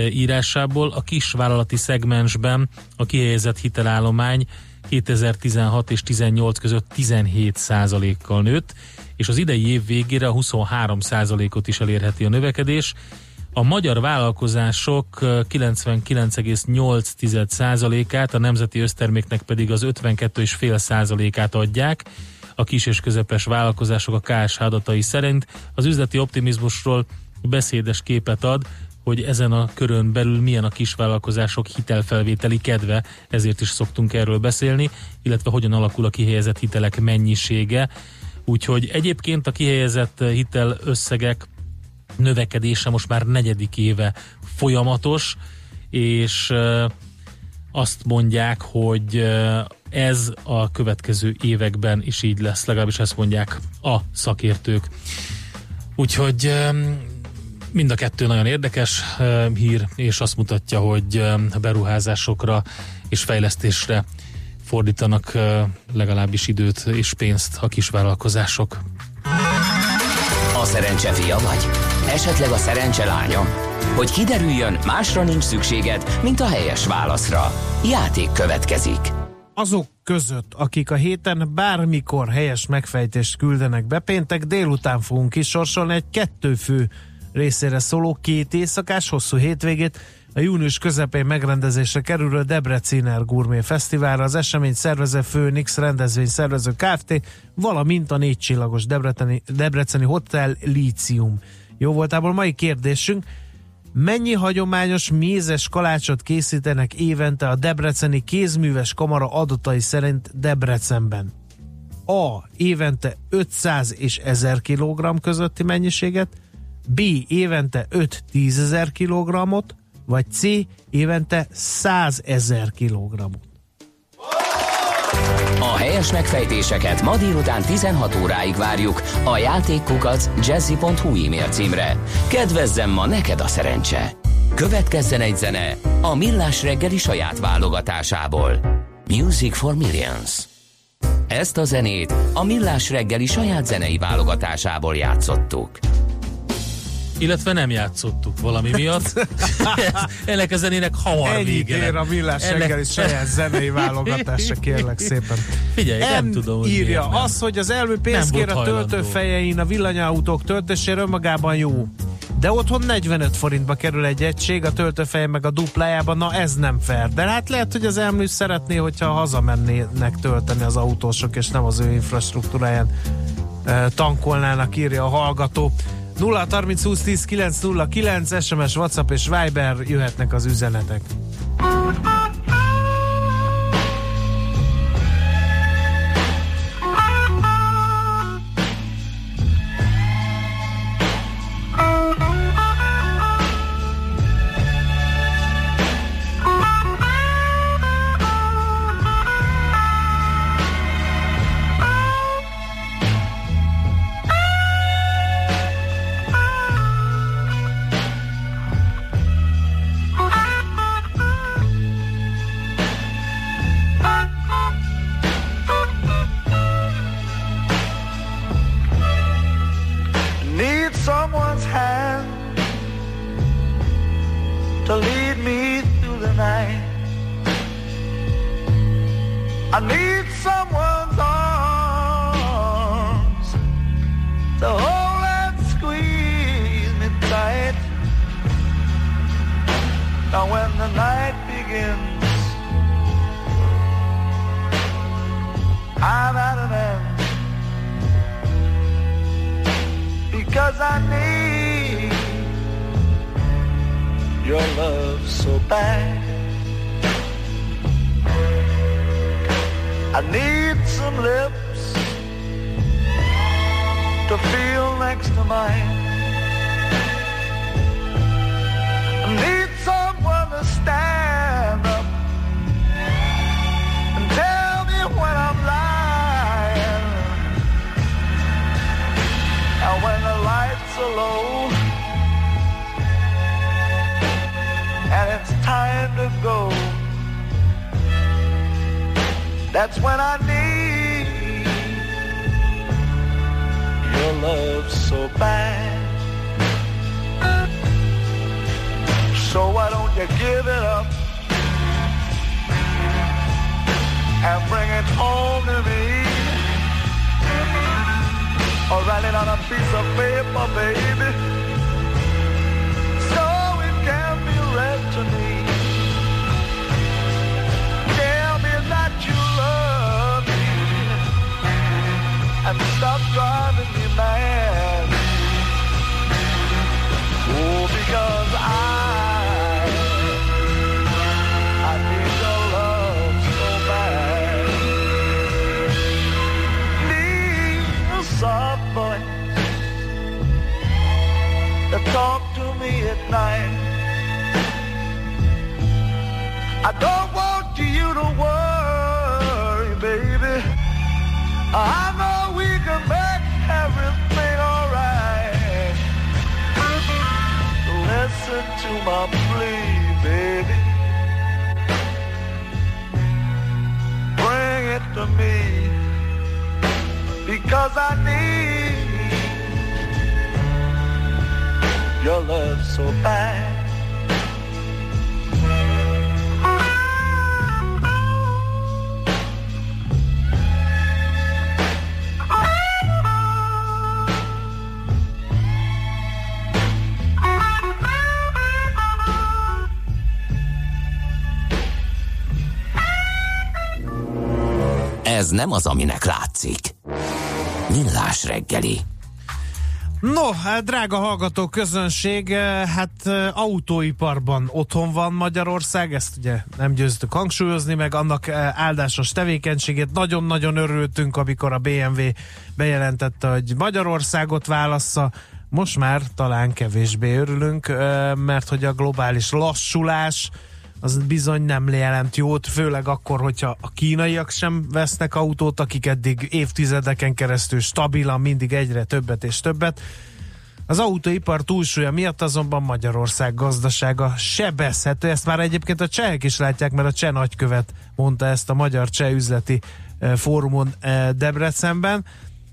írásából. A kisvállalati szegmensben a kihelyezett hitelállomány 2016 és 18 között 17 százalékkal nőtt, és az idei év végére a 23 százalékot is elérheti a növekedés. A magyar vállalkozások 99,8 százalékát, a nemzeti összterméknek pedig az 52,5 százalékát adják. A kis és közepes vállalkozások a KSH adatai szerint az üzleti optimizmusról beszédes képet ad, hogy ezen a körön belül milyen a kisvállalkozások hitelfelvételi kedve, ezért is szoktunk erről beszélni, illetve hogyan alakul a kihelyezett hitelek mennyisége. Úgyhogy egyébként a kihelyezett hitel összegek növekedése most már negyedik éve folyamatos, és azt mondják, hogy ez a következő években is így lesz, legalábbis ezt mondják a szakértők. Úgyhogy Mind a kettő nagyon érdekes hír, és azt mutatja, hogy uh, beruházásokra és fejlesztésre fordítanak legalábbis időt és pénzt a kisvállalkozások. A szerencse fia vagy? Esetleg a szerencse lánya? Hogy kiderüljön, másra nincs szükséged, mint a helyes válaszra. Játék következik. Azok között, akik a héten bármikor helyes megfejtést küldenek be, péntek délután fogunk kisorsolni egy kettőfő részére szóló két éjszakás hosszú hétvégét a június közepén megrendezésre kerülő Debreciner Gourmet Fesztiválra az esemény szervező Főnix rendezvény szervező Kft. valamint a négy csillagos Debreceni, Debreceni Hotel Lícium. Jó voltából mai kérdésünk, Mennyi hagyományos mézes kalácsot készítenek évente a Debreceni kézműves kamara adatai szerint Debrecenben? A. Évente 500 és 1000 kg közötti mennyiséget, B. Évente 5-10 ezer kilogrammot, vagy C. Évente 100 ezer kilogrammot. A helyes megfejtéseket ma délután 16 óráig várjuk a játékkukac jazzy.hu e-mail címre. Kedvezzem ma neked a szerencse! Következzen egy zene a Millás reggeli saját válogatásából. Music for Millions. Ezt a zenét a Millás reggeli saját zenei válogatásából játszottuk illetve nem játszottuk valami miatt. Ennek a zenének hamar Ennyi vége. ér a millás Ennek- reggeli saját zenei válogatása, kérlek szépen. Figyelj, nem M tudom, hogy írja, nem. az, hogy az elmű Nem pénzkér a töltőfejein a villanyautók töltésére önmagában jó. De otthon 45 forintba kerül egy egység, a töltőfeje meg a duplájában, na ez nem fair. De hát lehet, hogy az elmű szeretné, hogyha hazamennének tölteni az autósok, és nem az ő infrastruktúráján eh, tankolnának, írja a hallgató. 0 30 20 10 909 SMS, WhatsApp és Viber jöhetnek az üzenetek. Ez nem az, aminek látszik. Millás reggeli. No, hát drága hallgató közönség, eh, hát eh, autóiparban otthon van Magyarország, ezt ugye nem győztük hangsúlyozni, meg annak eh, áldásos tevékenységét. Nagyon-nagyon örültünk, amikor a BMW bejelentette, hogy Magyarországot válassza. Most már talán kevésbé örülünk, mert hogy a globális lassulás az bizony nem jelent jót, főleg akkor, hogyha a kínaiak sem vesznek autót, akik eddig évtizedeken keresztül stabilan mindig egyre többet és többet. Az autóipar túlsúlya miatt azonban Magyarország gazdasága sebezhető. Ezt már egyébként a csehek is látják, mert a cseh nagykövet mondta ezt a Magyar Cseh Üzleti eh, Fórumon eh, Debrecenben.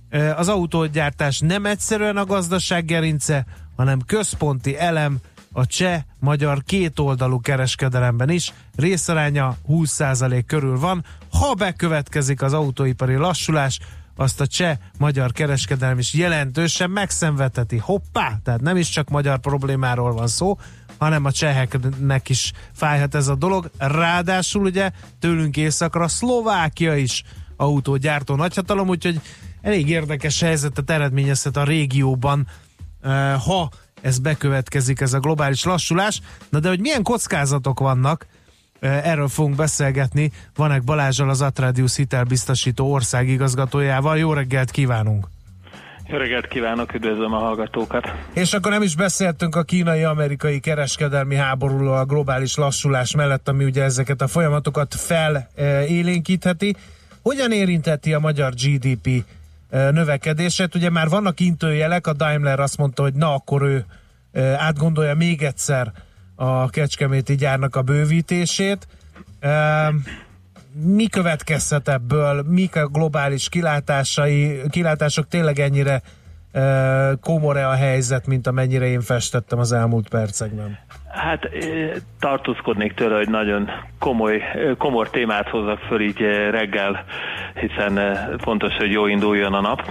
Eh, Az autógyártás nem egyszerűen a gazdaság gerince, hanem központi elem a cseh-magyar kétoldalú kereskedelemben is. Részaránya 20% körül van. Ha bekövetkezik az autóipari lassulás, azt a cseh-magyar kereskedelem is jelentősen megszenvedheti. Hoppá! Tehát nem is csak magyar problémáról van szó, hanem a cseheknek is fájhat ez a dolog. Ráadásul ugye tőlünk északra Szlovákia is autógyártó nagyhatalom, úgyhogy elég érdekes helyzetet eredményezhet a régióban, ha ez bekövetkezik, ez a globális lassulás. Na de hogy milyen kockázatok vannak, erről fogunk beszélgetni Vanek Balázsal, az Atradius hitelbiztosító országigazgatójával. Jó reggelt kívánunk! Jó reggelt kívánok, üdvözlöm a hallgatókat. És akkor nem is beszéltünk a kínai-amerikai kereskedelmi háborúról, a globális lassulás mellett, ami ugye ezeket a folyamatokat felélénkítheti. Hogyan érintheti a magyar GDP növekedését? Ugye már vannak intőjelek, a Daimler azt mondta, hogy na akkor ő átgondolja még egyszer a Kecskeméti gyárnak a bővítését. Mi következhet ebből? Mik a globális kilátásai? Kilátások tényleg ennyire komor-e a helyzet, mint amennyire én festettem az elmúlt percekben? Hát tartózkodnék tőle, hogy nagyon komoly, komor témát hozzak föl így reggel, hiszen fontos, hogy jó induljon a nap.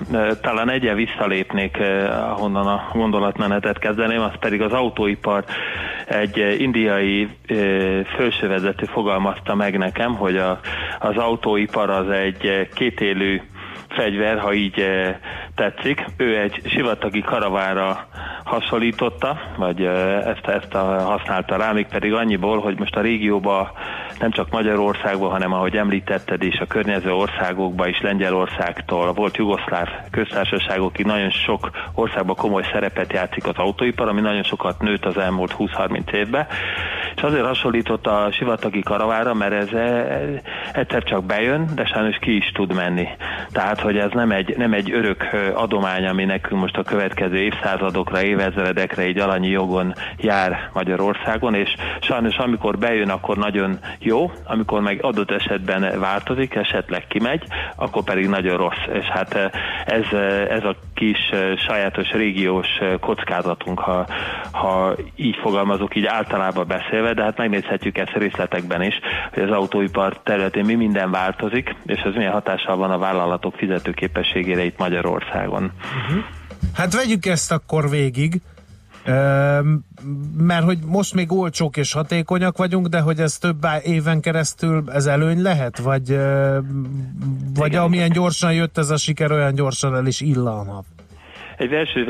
Talán egyen visszalépnék, ahonnan a gondolatmenetet kezdeném, az pedig az autóipar. Egy indiai felsővezető fogalmazta meg nekem, hogy a, az autóipar az egy kétélű fegyver, ha így tetszik. Ő egy sivatagi karavára hasonlította, vagy eh, ezt, ezt a, használta rá, még pedig annyiból, hogy most a régióban nem csak Magyarországban, hanem ahogy említetted is, a környező országokban is, Lengyelországtól, volt jugoszláv köztársaságokig nagyon sok országban komoly szerepet játszik az autóipar, ami nagyon sokat nőtt az elmúlt 20-30 évben. És azért hasonlított a sivatagi karavára, mert ez eh, egyszer csak bejön, de sajnos ki is tud menni. Tehát, hogy ez nem egy, nem egy örök adomány, ami nekünk most a következő évszázadokra, évezredekre egy alanyi jogon jár Magyarországon, és sajnos amikor bejön, akkor nagyon jó, amikor meg adott esetben változik, esetleg kimegy, akkor pedig nagyon rossz. És hát eh, ez, eh, ez a kis eh, sajátos régiós kockázatunk, ha, ha így fogalmazok, így általában beszélve, de hát megnézhetjük ezt részletekben is, hogy az autóipar területén mi minden változik, és ez milyen hatással van a vállalatok fizetőképességére itt Magyarországon. Hát vegyük ezt akkor végig, mert hogy most még olcsók és hatékonyak vagyunk, de hogy ez több éven keresztül ez előny lehet? Vagy, vagy amilyen gyorsan jött ez a siker, olyan gyorsan el is illanhat? Egy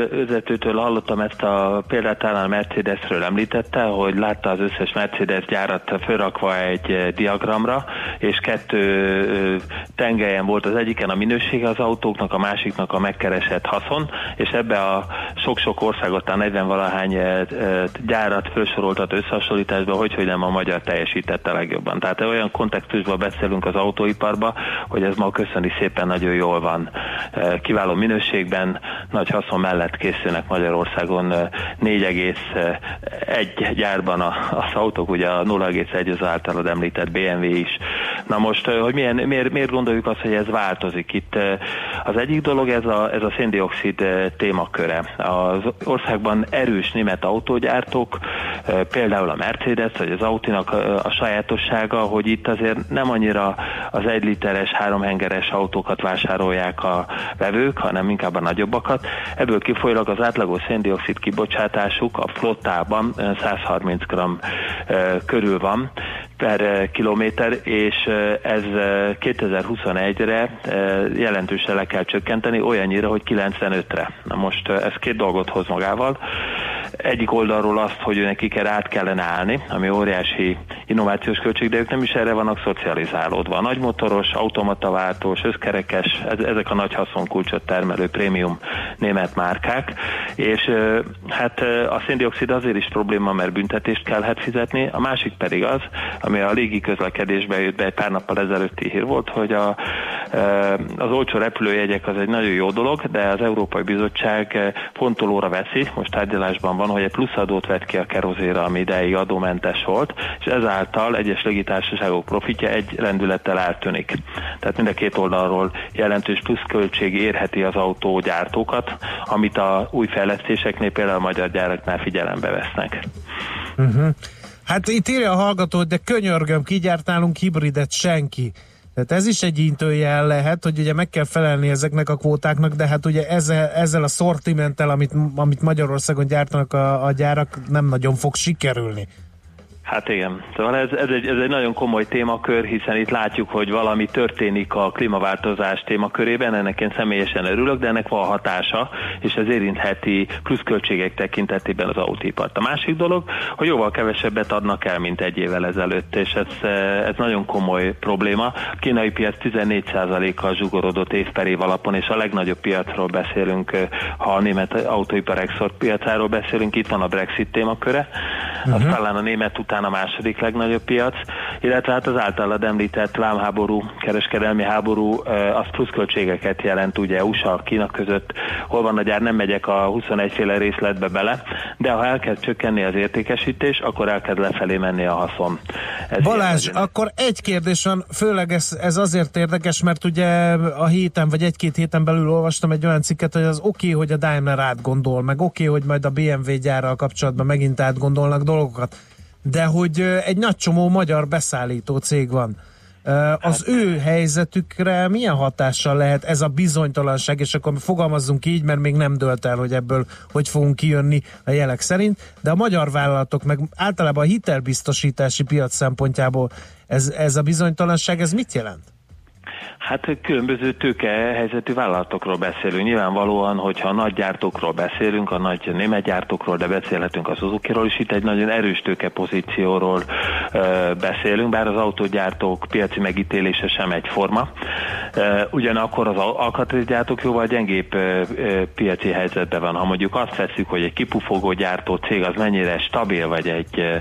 vezetőtől hallottam ezt a példát, talán a Mercedesről említette, hogy látta az összes Mercedes gyárat fölrakva egy eh, diagramra, és kettő tengelyen volt az egyiken a minősége az autóknak, a másiknak a megkeresett haszon, és ebbe a sok-sok országot, a 40 valahány eh, eh, gyárat felsoroltat összehasonlításba, hogy, hogy nem a magyar teljesítette legjobban. Tehát olyan kontextusban beszélünk az autóiparba, hogy ez ma köszöni szépen nagyon jól van. Kiváló minőségben, nagy haszon mellett készülnek Magyarországon eh, 4,1 gyárban az autók, ugye a 0,1 az általad említett BMW is. Na most, hogy milyen, miért, miért gondoljuk azt, hogy ez változik? Itt az egyik dolog ez a, ez a széndiokszid témaköre. Az országban erős német autógyártók, például a Mercedes, vagy az Autinak a sajátossága, hogy itt azért nem annyira az egy literes, háromhengeres autókat vásárolják a vevők, hanem inkább a nagyobbakat. Ebből kifolyólag az átlagos széndiokszid kibocsátásuk a flottában eh, 130 g eh, körül van per eh, kilométer, és eh, ez eh, 2021-re eh, jelentősen le kell csökkenteni, olyannyira, hogy 95-re. Na most ez két dolgot hoz magával. Egyik oldalról azt, hogy nekik erre át kellene állni, ami óriási innovációs költség, de ők nem is erre vannak szocializálódva. A nagymotoros, automataváltós, összkerekes, ez, ezek a nagy haszonkulcsot termelő prémium német márkák, és hát a széndiokszid azért is probléma, mert büntetést kellhet fizetni, a másik pedig az, ami a légi közlekedésbe jött be egy pár nappal ezelőtti hír volt, hogy a, ö, az olcsó repülőjegyek az egy nagyon jó dolog, de az Európai Bizottság ö, fontolóra veszi, most tárgyalásban van, hogy egy pluszadót vett ki a kerozéra, ami ideig adómentes volt, és ezáltal egyes légitársaságok profitja egy rendülettel eltűnik. Tehát mind a két oldalról jelentős pluszköltség érheti az autógyártókat, amit a új fejlesztéseknél például a magyar gyáraknál figyelembe vesznek. Uh-huh. Hát itt írja a hallgató, de könyörgöm, kigyártálunk hibridet senki. Tehát ez is egy intőjel lehet, hogy ugye meg kell felelni ezeknek a kvótáknak, de hát ugye ezzel, ezzel a szortimenttel, amit, amit Magyarországon gyártanak a, a gyárak, nem nagyon fog sikerülni. Hát igen, szóval ez, ez, egy, ez egy nagyon komoly témakör, hiszen itt látjuk, hogy valami történik a klímaváltozás témakörében, ennek én személyesen örülök, de ennek van hatása, és ez érintheti pluszköltségek tekintetében az autóipart. A másik dolog, hogy jóval kevesebbet adnak el, mint egy évvel ezelőtt, és ez, ez nagyon komoly probléma. A kínai piac 14%-kal zsugorodott év per év alapon, és a legnagyobb piacról beszélünk, ha a német autóipar export piacáról beszélünk, itt van a Brexit témaköre, uh-huh. az talán a német után a második legnagyobb piac, illetve hát az általad említett vámháború, kereskedelmi háború, az pluszköltségeket jelent ugye USA, Kína között, hol van a gyár, nem megyek a 21 féle részletbe bele, de ha elkezd csökkenni az értékesítés, akkor elkezd lefelé menni a haszon. Ez Balázs, akkor egy kérdés van, főleg ez, ez azért érdekes, mert ugye a héten, vagy egy-két héten belül olvastam egy olyan cikket, hogy az oké, okay, hogy a Daimler átgondol, meg oké, okay, hogy majd a BMW gyárral kapcsolatban megint átgondolnak, dolgokat, de hogy egy nagy csomó magyar beszállító cég van. Az ő helyzetükre milyen hatással lehet ez a bizonytalanság, és akkor fogalmazzunk így, mert még nem dölt el, hogy ebből hogy fogunk kijönni a jelek szerint, de a magyar vállalatok, meg általában a hitelbiztosítási piac szempontjából ez, ez a bizonytalanság, ez mit jelent? Hát különböző tőkehelyzetű vállalatokról beszélünk. Nyilvánvalóan, hogyha a nagy gyártókról beszélünk, a nagy német gyártókról, de beszélhetünk a Suzuki-ról is, itt egy nagyon erős tőkepozícióról ö, beszélünk, bár az autógyártók piaci megítélése sem egyforma. Ö, ugyanakkor az al- alkatrészgyártók jóval gyengébb ö, ö, piaci helyzetben van. Ha mondjuk azt veszük, hogy egy kipufogó gyártó cég az mennyire stabil, vagy egy ö,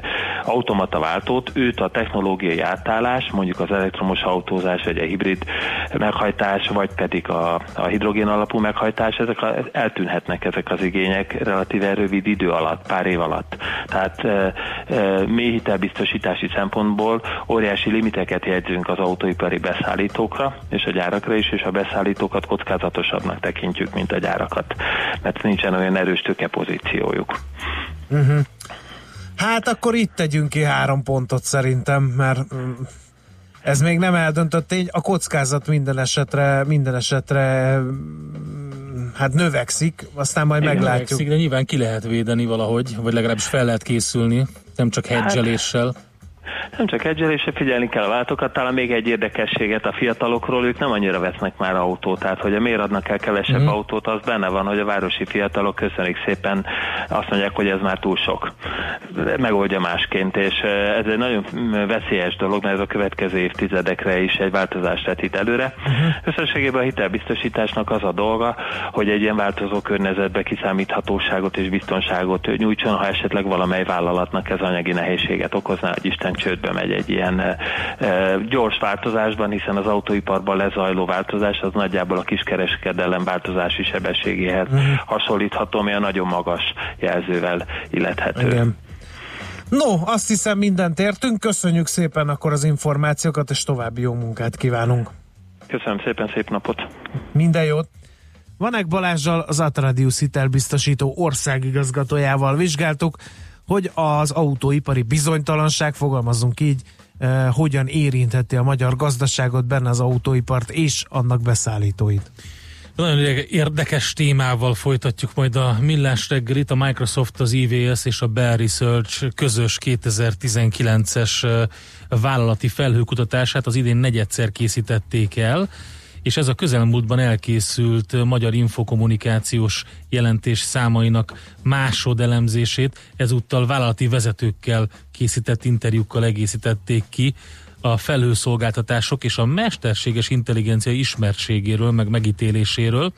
automata váltót, őt a technológiai átállás, mondjuk az elektromos autózás, vagy a hibrid meghajtás, vagy pedig a, a hidrogén alapú meghajtás, ezek a, eltűnhetnek ezek az igények relatíve rövid idő alatt, pár év alatt. Tehát e, e, mély hitelbiztosítási szempontból óriási limiteket jegyzünk az autóipari beszállítókra és a gyárakra is, és a beszállítókat kockázatosabbnak tekintjük, mint a gyárakat, mert nincsen olyan erős tőkepozíciójuk. Uh-huh. Hát akkor itt tegyünk ki három pontot szerintem, mert mm, ez még nem eldöntött tény. A kockázat minden esetre, minden esetre mm, hát növekszik, aztán majd Igen, meglátjuk. növekszik, De nyilván ki lehet védeni valahogy, vagy legalábbis fel lehet készülni, nem csak hedgeléssel. Nem csak egyelésre figyelni kell a váltókat, talán még egy érdekességet a fiatalokról, ők nem annyira vesznek már autót, tehát hogy miért adnak el kevesebb mm. autót, az benne van, hogy a városi fiatalok köszönik szépen, azt mondják, hogy ez már túl sok. Megoldja másként, és ez egy nagyon mm, veszélyes dolog, mert ez a következő évtizedekre is egy változást vetít előre. Uh-huh. Összességében a hitelbiztosításnak az a dolga, hogy egy ilyen változó környezetbe kiszámíthatóságot és biztonságot nyújtson, ha esetleg valamely vállalatnak ez anyagi nehézséget okozná, hogy Isten csődbe megy egy ilyen e, e, gyors változásban, hiszen az autóiparban lezajló változás az nagyjából a kiskereskedelem változási sebességéhez Mhm. hasonlítható, ami a nagyon magas jelzővel illethető. Igen. No, azt hiszem mindent értünk, köszönjük szépen akkor az információkat, és további jó munkát kívánunk. Köszönöm szépen, szép napot! Minden jót! Vanek Balázsjal, az Atradius hitelbiztosító országigazgatójával vizsgáltuk, hogy az autóipari bizonytalanság, fogalmazunk így, eh, hogyan érintheti a magyar gazdaságot, benne az autóipart és annak beszállítóit. Nagyon érdekes témával folytatjuk majd a millás reggelit. A Microsoft, az IVS és a Bear Research közös 2019-es ö, vállalati felhőkutatását az idén negyedszer készítették el, és ez a közelmúltban elkészült magyar infokommunikációs jelentés számainak másodelemzését ezúttal vállalati vezetőkkel készített interjúkkal egészítették ki a felhőszolgáltatások és a mesterséges intelligencia ismertségéről, meg megítéléséről.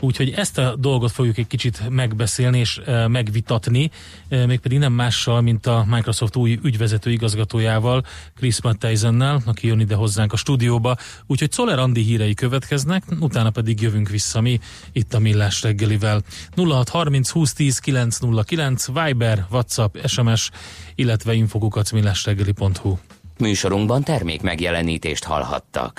Úgyhogy ezt a dolgot fogjuk egy kicsit megbeszélni és e, megvitatni, e, mégpedig nem mással, mint a Microsoft új ügyvezető igazgatójával, Chris Mattheisennel, aki jön ide hozzánk a stúdióba. Úgyhogy Czoller Andi hírei következnek, utána pedig jövünk vissza mi itt a Millás reggelivel. 0630 2010 909 Viber, WhatsApp, SMS, illetve infokukacmillásreggeli.hu. Műsorunkban termék megjelenítést hallhattak.